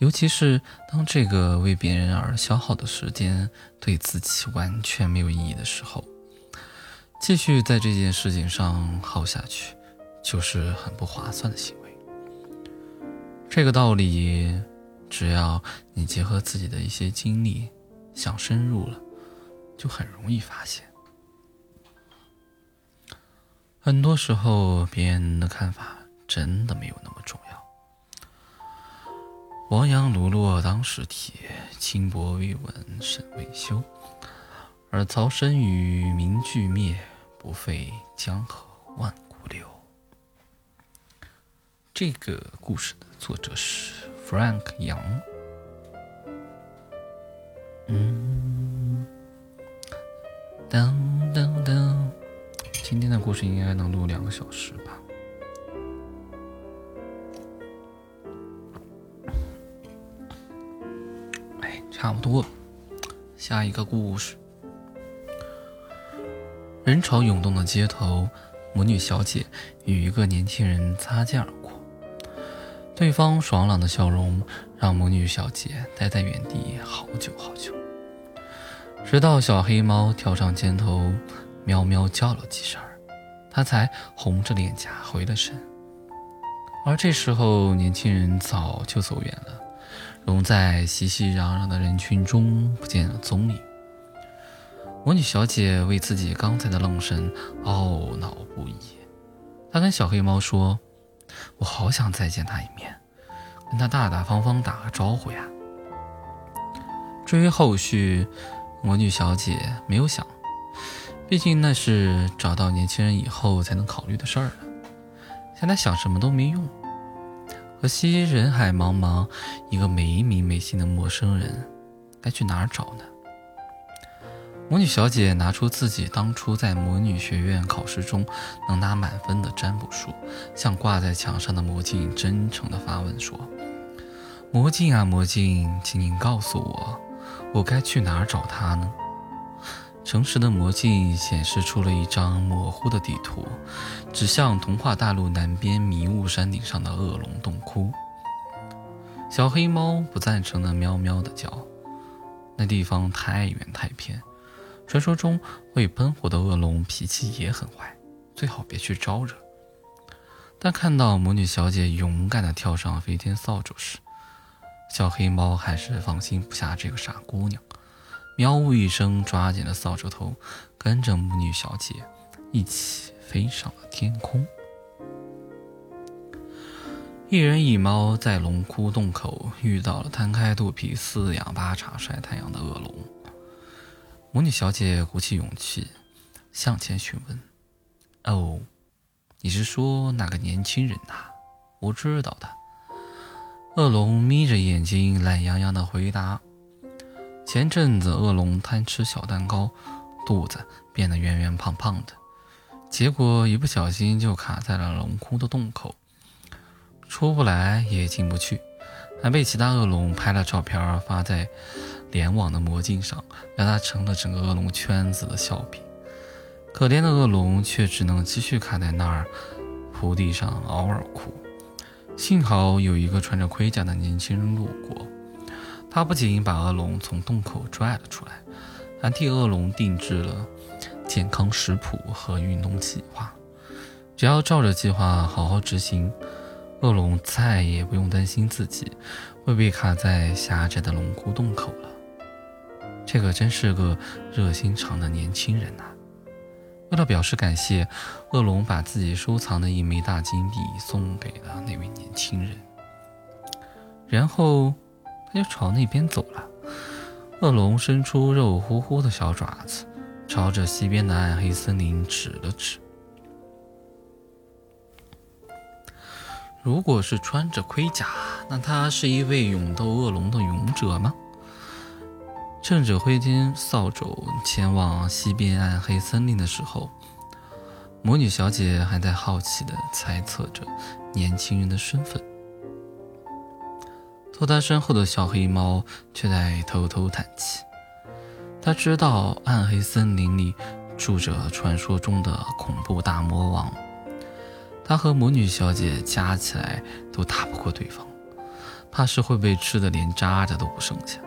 尤其是当这个为别人而消耗的时间对自己完全没有意义的时候，继续在这件事情上耗下去，就是很不划算的行为。这个道理，只要你结合自己的一些经历，想深入了，就很容易发现。很多时候，别人的看法真的没有那么重要。亡羊卢落当时铁，轻薄未稳身未休。而曹身与名俱灭，不废江河万古流。这个故事的作者是 Frank 杨。嗯，噔噔噔，今天的故事应该能录两个小时吧？差不多。下一个故事，人潮涌动的街头，母女小姐与一个年轻人擦肩而过。对方爽朗的笑容让母女小姐待在原地好久好久，直到小黑猫跳上肩头，喵喵叫了几声，她才红着脸颊回了神。而这时候，年轻人早就走远了，融在熙熙攘攘的人群中不见了踪影。魔女小姐为自己刚才的愣神懊恼不已，她跟小黑猫说。我好想再见他一面，跟他大大方方打个招呼呀。至于后续，魔女小姐没有想，毕竟那是找到年轻人以后才能考虑的事儿了。现在想什么都没用。可惜人海茫茫，一个没名没姓的陌生人，该去哪儿找呢？魔女小姐拿出自己当初在魔女学院考试中能拿满分的占卜术，向挂在墙上的魔镜真诚地发问说：“魔镜啊魔镜，请您告诉我，我该去哪儿找他呢？诚实的魔镜显示出了一张模糊的地图，指向童话大陆南边迷雾山顶上的恶龙洞窟。小黑猫不赞成的喵喵的叫，那地方太远太偏，传说中会喷火的恶龙脾气也很坏，最好别去招惹。但看到魔女小姐勇敢地跳上飞天扫帚时，小黑猫还是放心不下这个傻姑娘。喵呜一声，抓紧了扫帚头，跟着母女小姐一起飞上了天空。一人一猫在龙窟洞口遇到了摊开肚皮四仰八叉晒太阳的恶龙。母女小姐鼓起勇气向前询问：“哦，你是说那个年轻人呐？我知道的。”恶龙眯着眼睛，懒洋洋地回答。前阵子恶龙贪吃小蛋糕，肚子变得圆圆胖胖的，结果一不小心就卡在了龙窟的洞口，出不来也进不去，还被其他恶龙拍了照片发在联网的魔镜上，让他成了整个恶龙圈子的笑柄。可怜的恶龙却只能继续卡在那儿，铺地上嗷嗷哭。幸好有一个穿着盔甲的年轻人路过。他不仅把恶龙从洞口拽了出来，还替恶龙定制了健康食谱和运动计划。只要照着计划好好执行，恶龙再也不用担心自己会被卡在狭窄的龙窟洞口了。这可真是个热心肠的年轻人呐！为了表示感谢，恶龙把自己收藏的一枚大金币送给了那位年轻人，然后。他就朝那边走了。恶龙伸出肉乎乎的小爪子，朝着西边的暗黑森林指了指。如果是穿着盔甲，那他是一位勇斗恶龙的勇者吗？趁着挥金扫帚前往西边暗黑森林的时候，魔女小姐还在好奇地猜测着年轻人的身份。坐他身后的小黑猫却在偷偷叹气。他知道暗黑森林里住着传说中的恐怖大魔王，他和魔女小姐加起来都打不过对方，怕是会被吃的连渣渣都不剩下。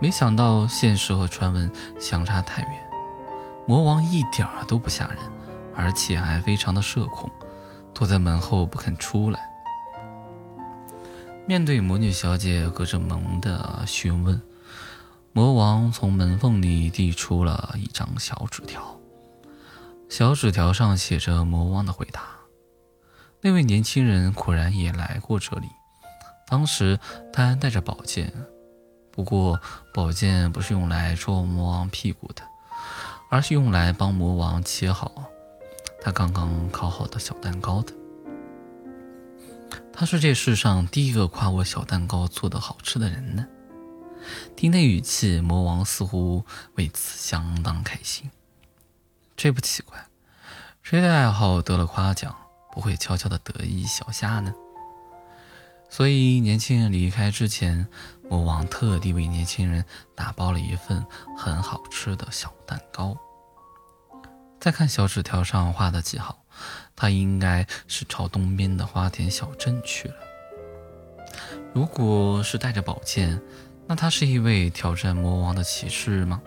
没想到现实和传闻相差太远，魔王一点儿都不吓人，而且还非常的社恐，躲在门后不肯出来。面对魔女小姐隔着门的询问，魔王从门缝里递出了一张小纸条。小纸条上写着魔王的回答：“那位年轻人果然也来过这里，当时他还带着宝剑，不过宝剑不是用来戳魔王屁股的，而是用来帮魔王切好他刚刚烤好的小蛋糕的。”他是这世上第一个夸我小蛋糕做的好吃的人呢。听那语气，魔王似乎为此相当开心。这不奇怪，谁的爱好得了夸奖，不会悄悄的得意小下呢？所以，年轻人离开之前，魔王特地为年轻人打包了一份很好吃的小蛋糕。再看小纸条上画的记号。他应该是朝东边的花田小镇去了。如果是带着宝剑，那他是一位挑战魔王的骑士吗？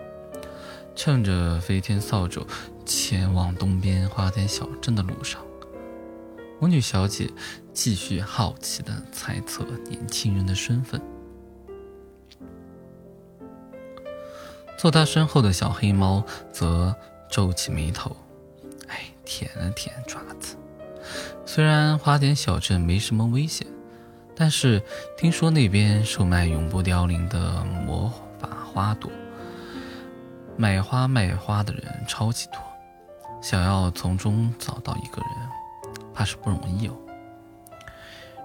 乘着飞天扫帚前往东边花田小镇的路上，魔女小姐继续好奇地猜测年轻人的身份。坐他身后的小黑猫则皱起眉头。哎舔了舔爪子。虽然花田小镇没什么危险，但是听说那边售卖永不凋零的魔法花朵，买花卖花的人超级多，想要从中找到一个人，怕是不容易哦。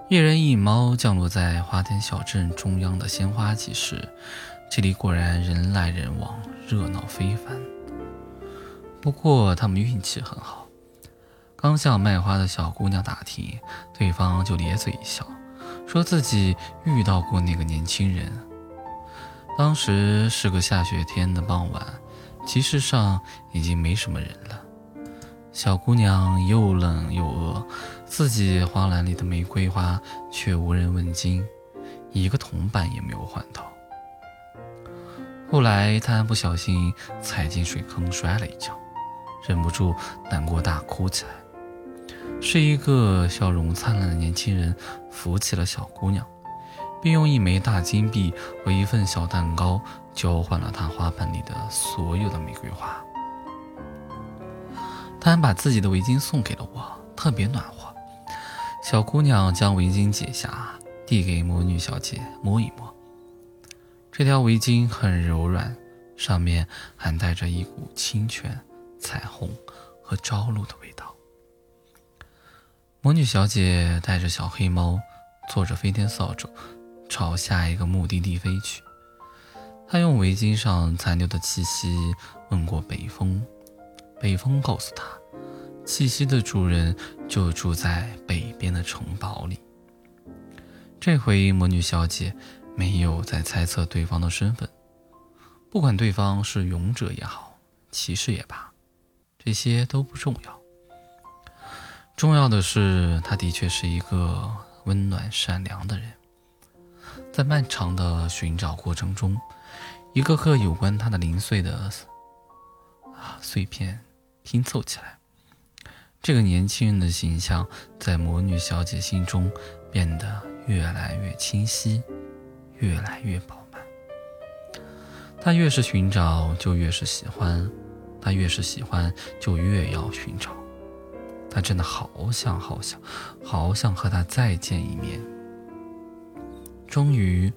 一人一猫降落在花田小镇中央的鲜花集市，这里果然人来人往，热闹非凡。不过他们运气很好。刚向卖花的小姑娘打听，对方就咧嘴一笑，说自己遇到过那个年轻人。当时是个下雪天的傍晚，集市上已经没什么人了。小姑娘又冷又饿，自己花篮里的玫瑰花却无人问津，一个铜板也没有换到。后来她不小心踩进水坑，摔了一跤，忍不住难过大哭起来。是一个笑容灿烂的年轻人扶起了小姑娘，并用一枚大金币和一份小蛋糕交换了她花盆里的所有的玫瑰花。他还把自己的围巾送给了我，特别暖和。小姑娘将围巾解下，递给魔女小姐摸一摸。这条围巾很柔软，上面还带着一股清泉、彩虹和朝露的味道。魔女小姐带着小黑猫，坐着飞天扫帚，朝下一个目的地飞去。她用围巾上残留的气息问过北风。北风告诉她，气息的主人就住在北边的城堡里。这回魔女小姐没有再猜测对方的身份，不管对方是勇者也好，骑士也罢，这些都不重要。重要的是，他的确是一个温暖善良的人。在漫长的寻找过程中，一个个有关他的零碎的啊碎片。拼凑起来，这个年轻人的形象在魔女小姐心中变得越来越清晰，越来越饱满。她越是寻找，就越是喜欢；他越是喜欢，就越要寻找。他真的好想好想，好想和他再见一面。终于，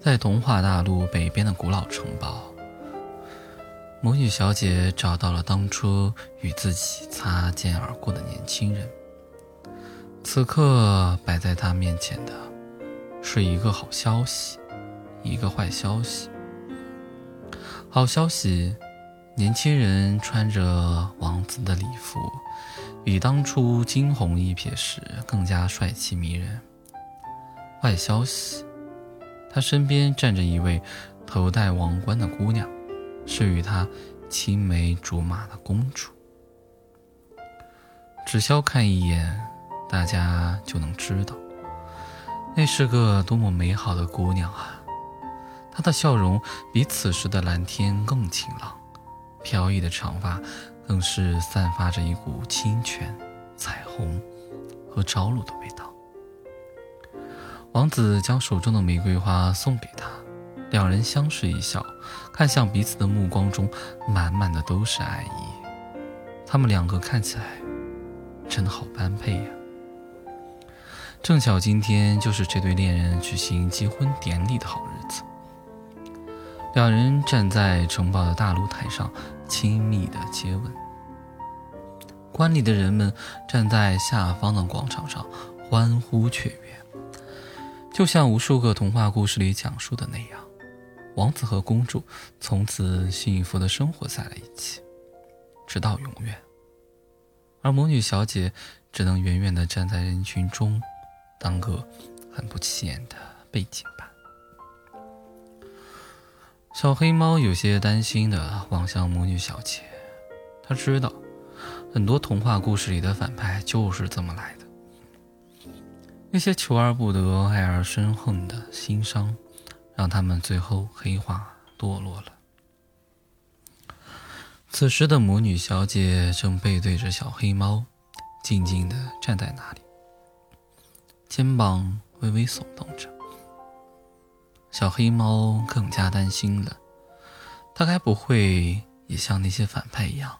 在童话大陆北边的古老城堡。魔女小姐找到了当初与自己擦肩而过的年轻人。此刻摆在她面前的，是一个好消息，一个坏消息。好消息，年轻人穿着王子的礼服，比当初惊鸿一瞥时更加帅气迷人。坏消息，他身边站着一位头戴王冠的姑娘。是与他青梅竹马的公主，只消看一眼，大家就能知道，那是个多么美好的姑娘啊！她的笑容比此时的蓝天更晴朗，飘逸的长发更是散发着一股清泉、彩虹和朝露的味道。王子将手中的玫瑰花送给她。两人相视一笑，看向彼此的目光中满满的都是爱意。他们两个看起来真的好般配呀！正巧今天就是这对恋人举行结婚典礼的好日。两人站在城堡的大露台上，亲密的接吻。观礼的人们站在下方的广场上，欢呼雀跃，就像无数个童话故事里讲述的那样。王子和公主从此幸福的生活在了一起，直到永远。而魔女小姐只能远远的站在人群中，当个很不起眼的背景。小黑猫有些担心的望向魔女小姐，他知道，很多童话故事里的反派就是这么来的，那些求而不得、爱而生恨的心伤。让他们最后黑化堕落了。此时的魔女小姐正背对着小黑猫，静静地站在那里，肩膀微微耸动着。小黑猫更加担心了，它该不会也像那些反派一样，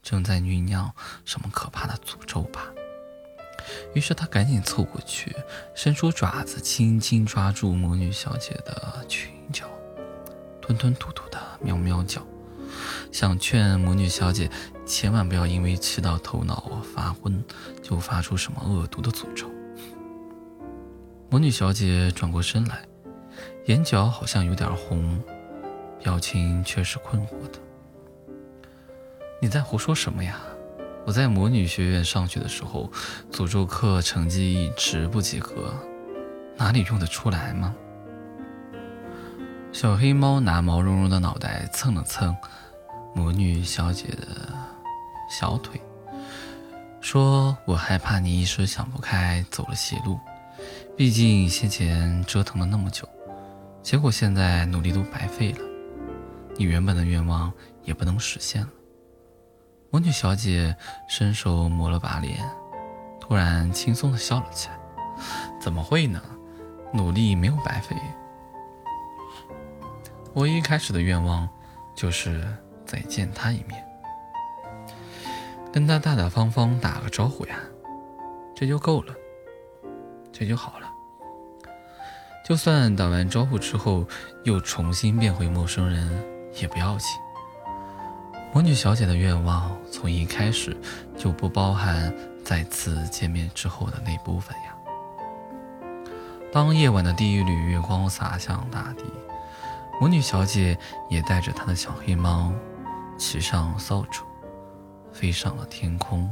正在酝酿什么可怕的诅咒吧？于是他赶紧凑过去，伸出爪子，轻轻抓住魔女小姐的裙角，吞吞吐吐的喵喵叫，想劝魔女小姐千万不要因为气到头脑发昏，就发出什么恶毒的诅咒。魔女小姐转过身来，眼角好像有点红，表情却是困惑的。你在胡说什么呀？我在魔女学院上学的时候，诅咒课成绩一直不及格，哪里用得出来吗？小黑猫拿毛茸茸的脑袋蹭了蹭魔女小姐的小腿，说：“我害怕你一时想不开，走了邪路。毕竟先前折腾了那么久，结果现在努力都白费了，你原本的愿望也不能实现了。”魔女小姐伸手抹了把脸，突然轻松的笑了起来：“怎么会呢？努力没有白费。”我一开始的愿望，就是再见他一面，跟他大大方方打个招呼呀，这就够了，这就好了。就算打完招呼之后又重新变回陌生人，也不要紧。魔女小姐的愿望从一开始就不包含再次见面之后的那部分呀。当夜晚的第一缕月光洒向大地。魔女小姐也带着她的小黑猫，骑上扫帚，飞上了天空。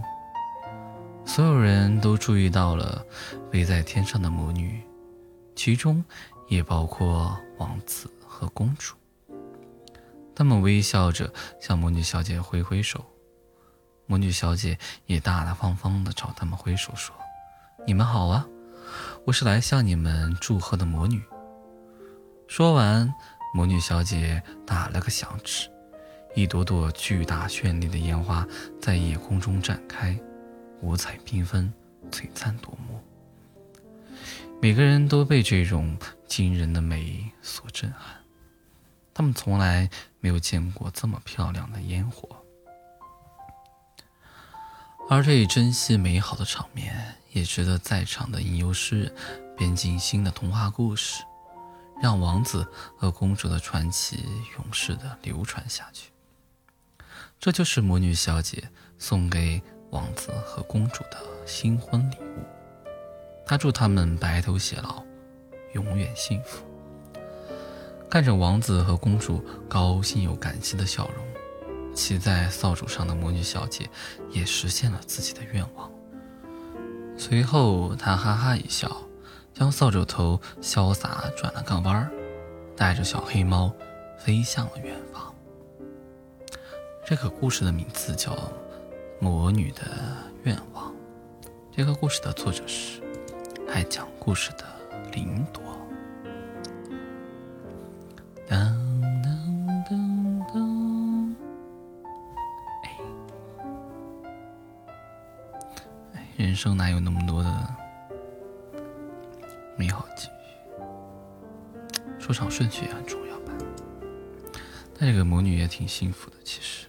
所有人都注意到了飞在天上的魔女，其中也包括王子和公主。他们微笑着向魔女小姐挥挥手，魔女小姐也大大方方地朝他们挥手说：“你们好啊，我是来向你们祝贺的魔女。”说完。魔女小姐打了个响指，一朵朵巨大绚丽的烟花在夜空中展开，五彩缤纷，璀璨夺目。每个人都被这种惊人的美所震撼，他们从来没有见过这么漂亮的烟火。而这一珍惜美好的场面，也值得在场的吟游诗人编进新的童话故事。让王子和公主的传奇永世的流传下去。这就是魔女小姐送给王子和公主的新婚礼物。他祝他们白头偕老，永远幸福。看着王子和公主高兴又感激的笑容，骑在扫帚上的魔女小姐也实现了自己的愿望。随后，她哈哈一笑。将扫帚头潇洒转了个弯儿，带着小黑猫飞向了远方。这个故事的名字叫《魔女的愿望》。这个故事的作者是爱讲故事的林朵。当当当当，哎，人生哪有那么多的？美好机遇，出场顺序也很重要吧。那这个魔女也挺幸福的，其实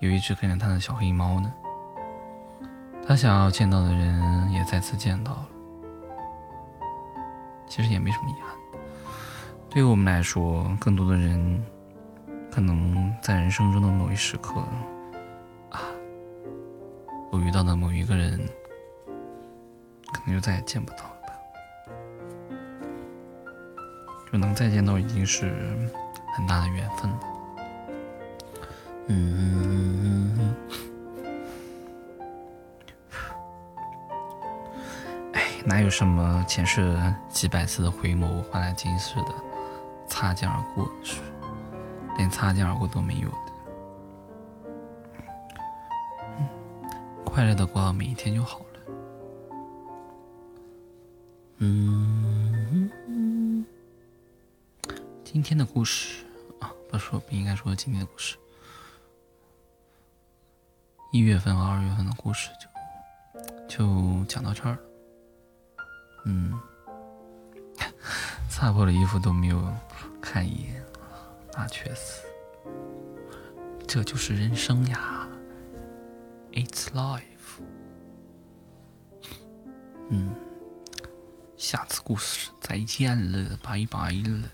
有一只跟着她的小黑猫呢。他想要见到的人也再次见到了，其实也没什么遗憾。对于我们来说，更多的人可能在人生中的某一时刻啊，我遇到的某一个人，可能就再也见不到了吧。就能再见到，已经是很大的缘分了。嗯，哪有什么前世几百次的回眸换来今世的擦肩而过？连擦肩而过都没有的。快乐的过好每一天就好了。嗯。今天的故事啊，不说不应该说今天的故事。一月份和二月份的故事就就讲到这儿了。嗯，擦破了衣服都没有看一眼，那确实，这就是人生呀，It's life。嗯，下次故事再见了，拜拜了。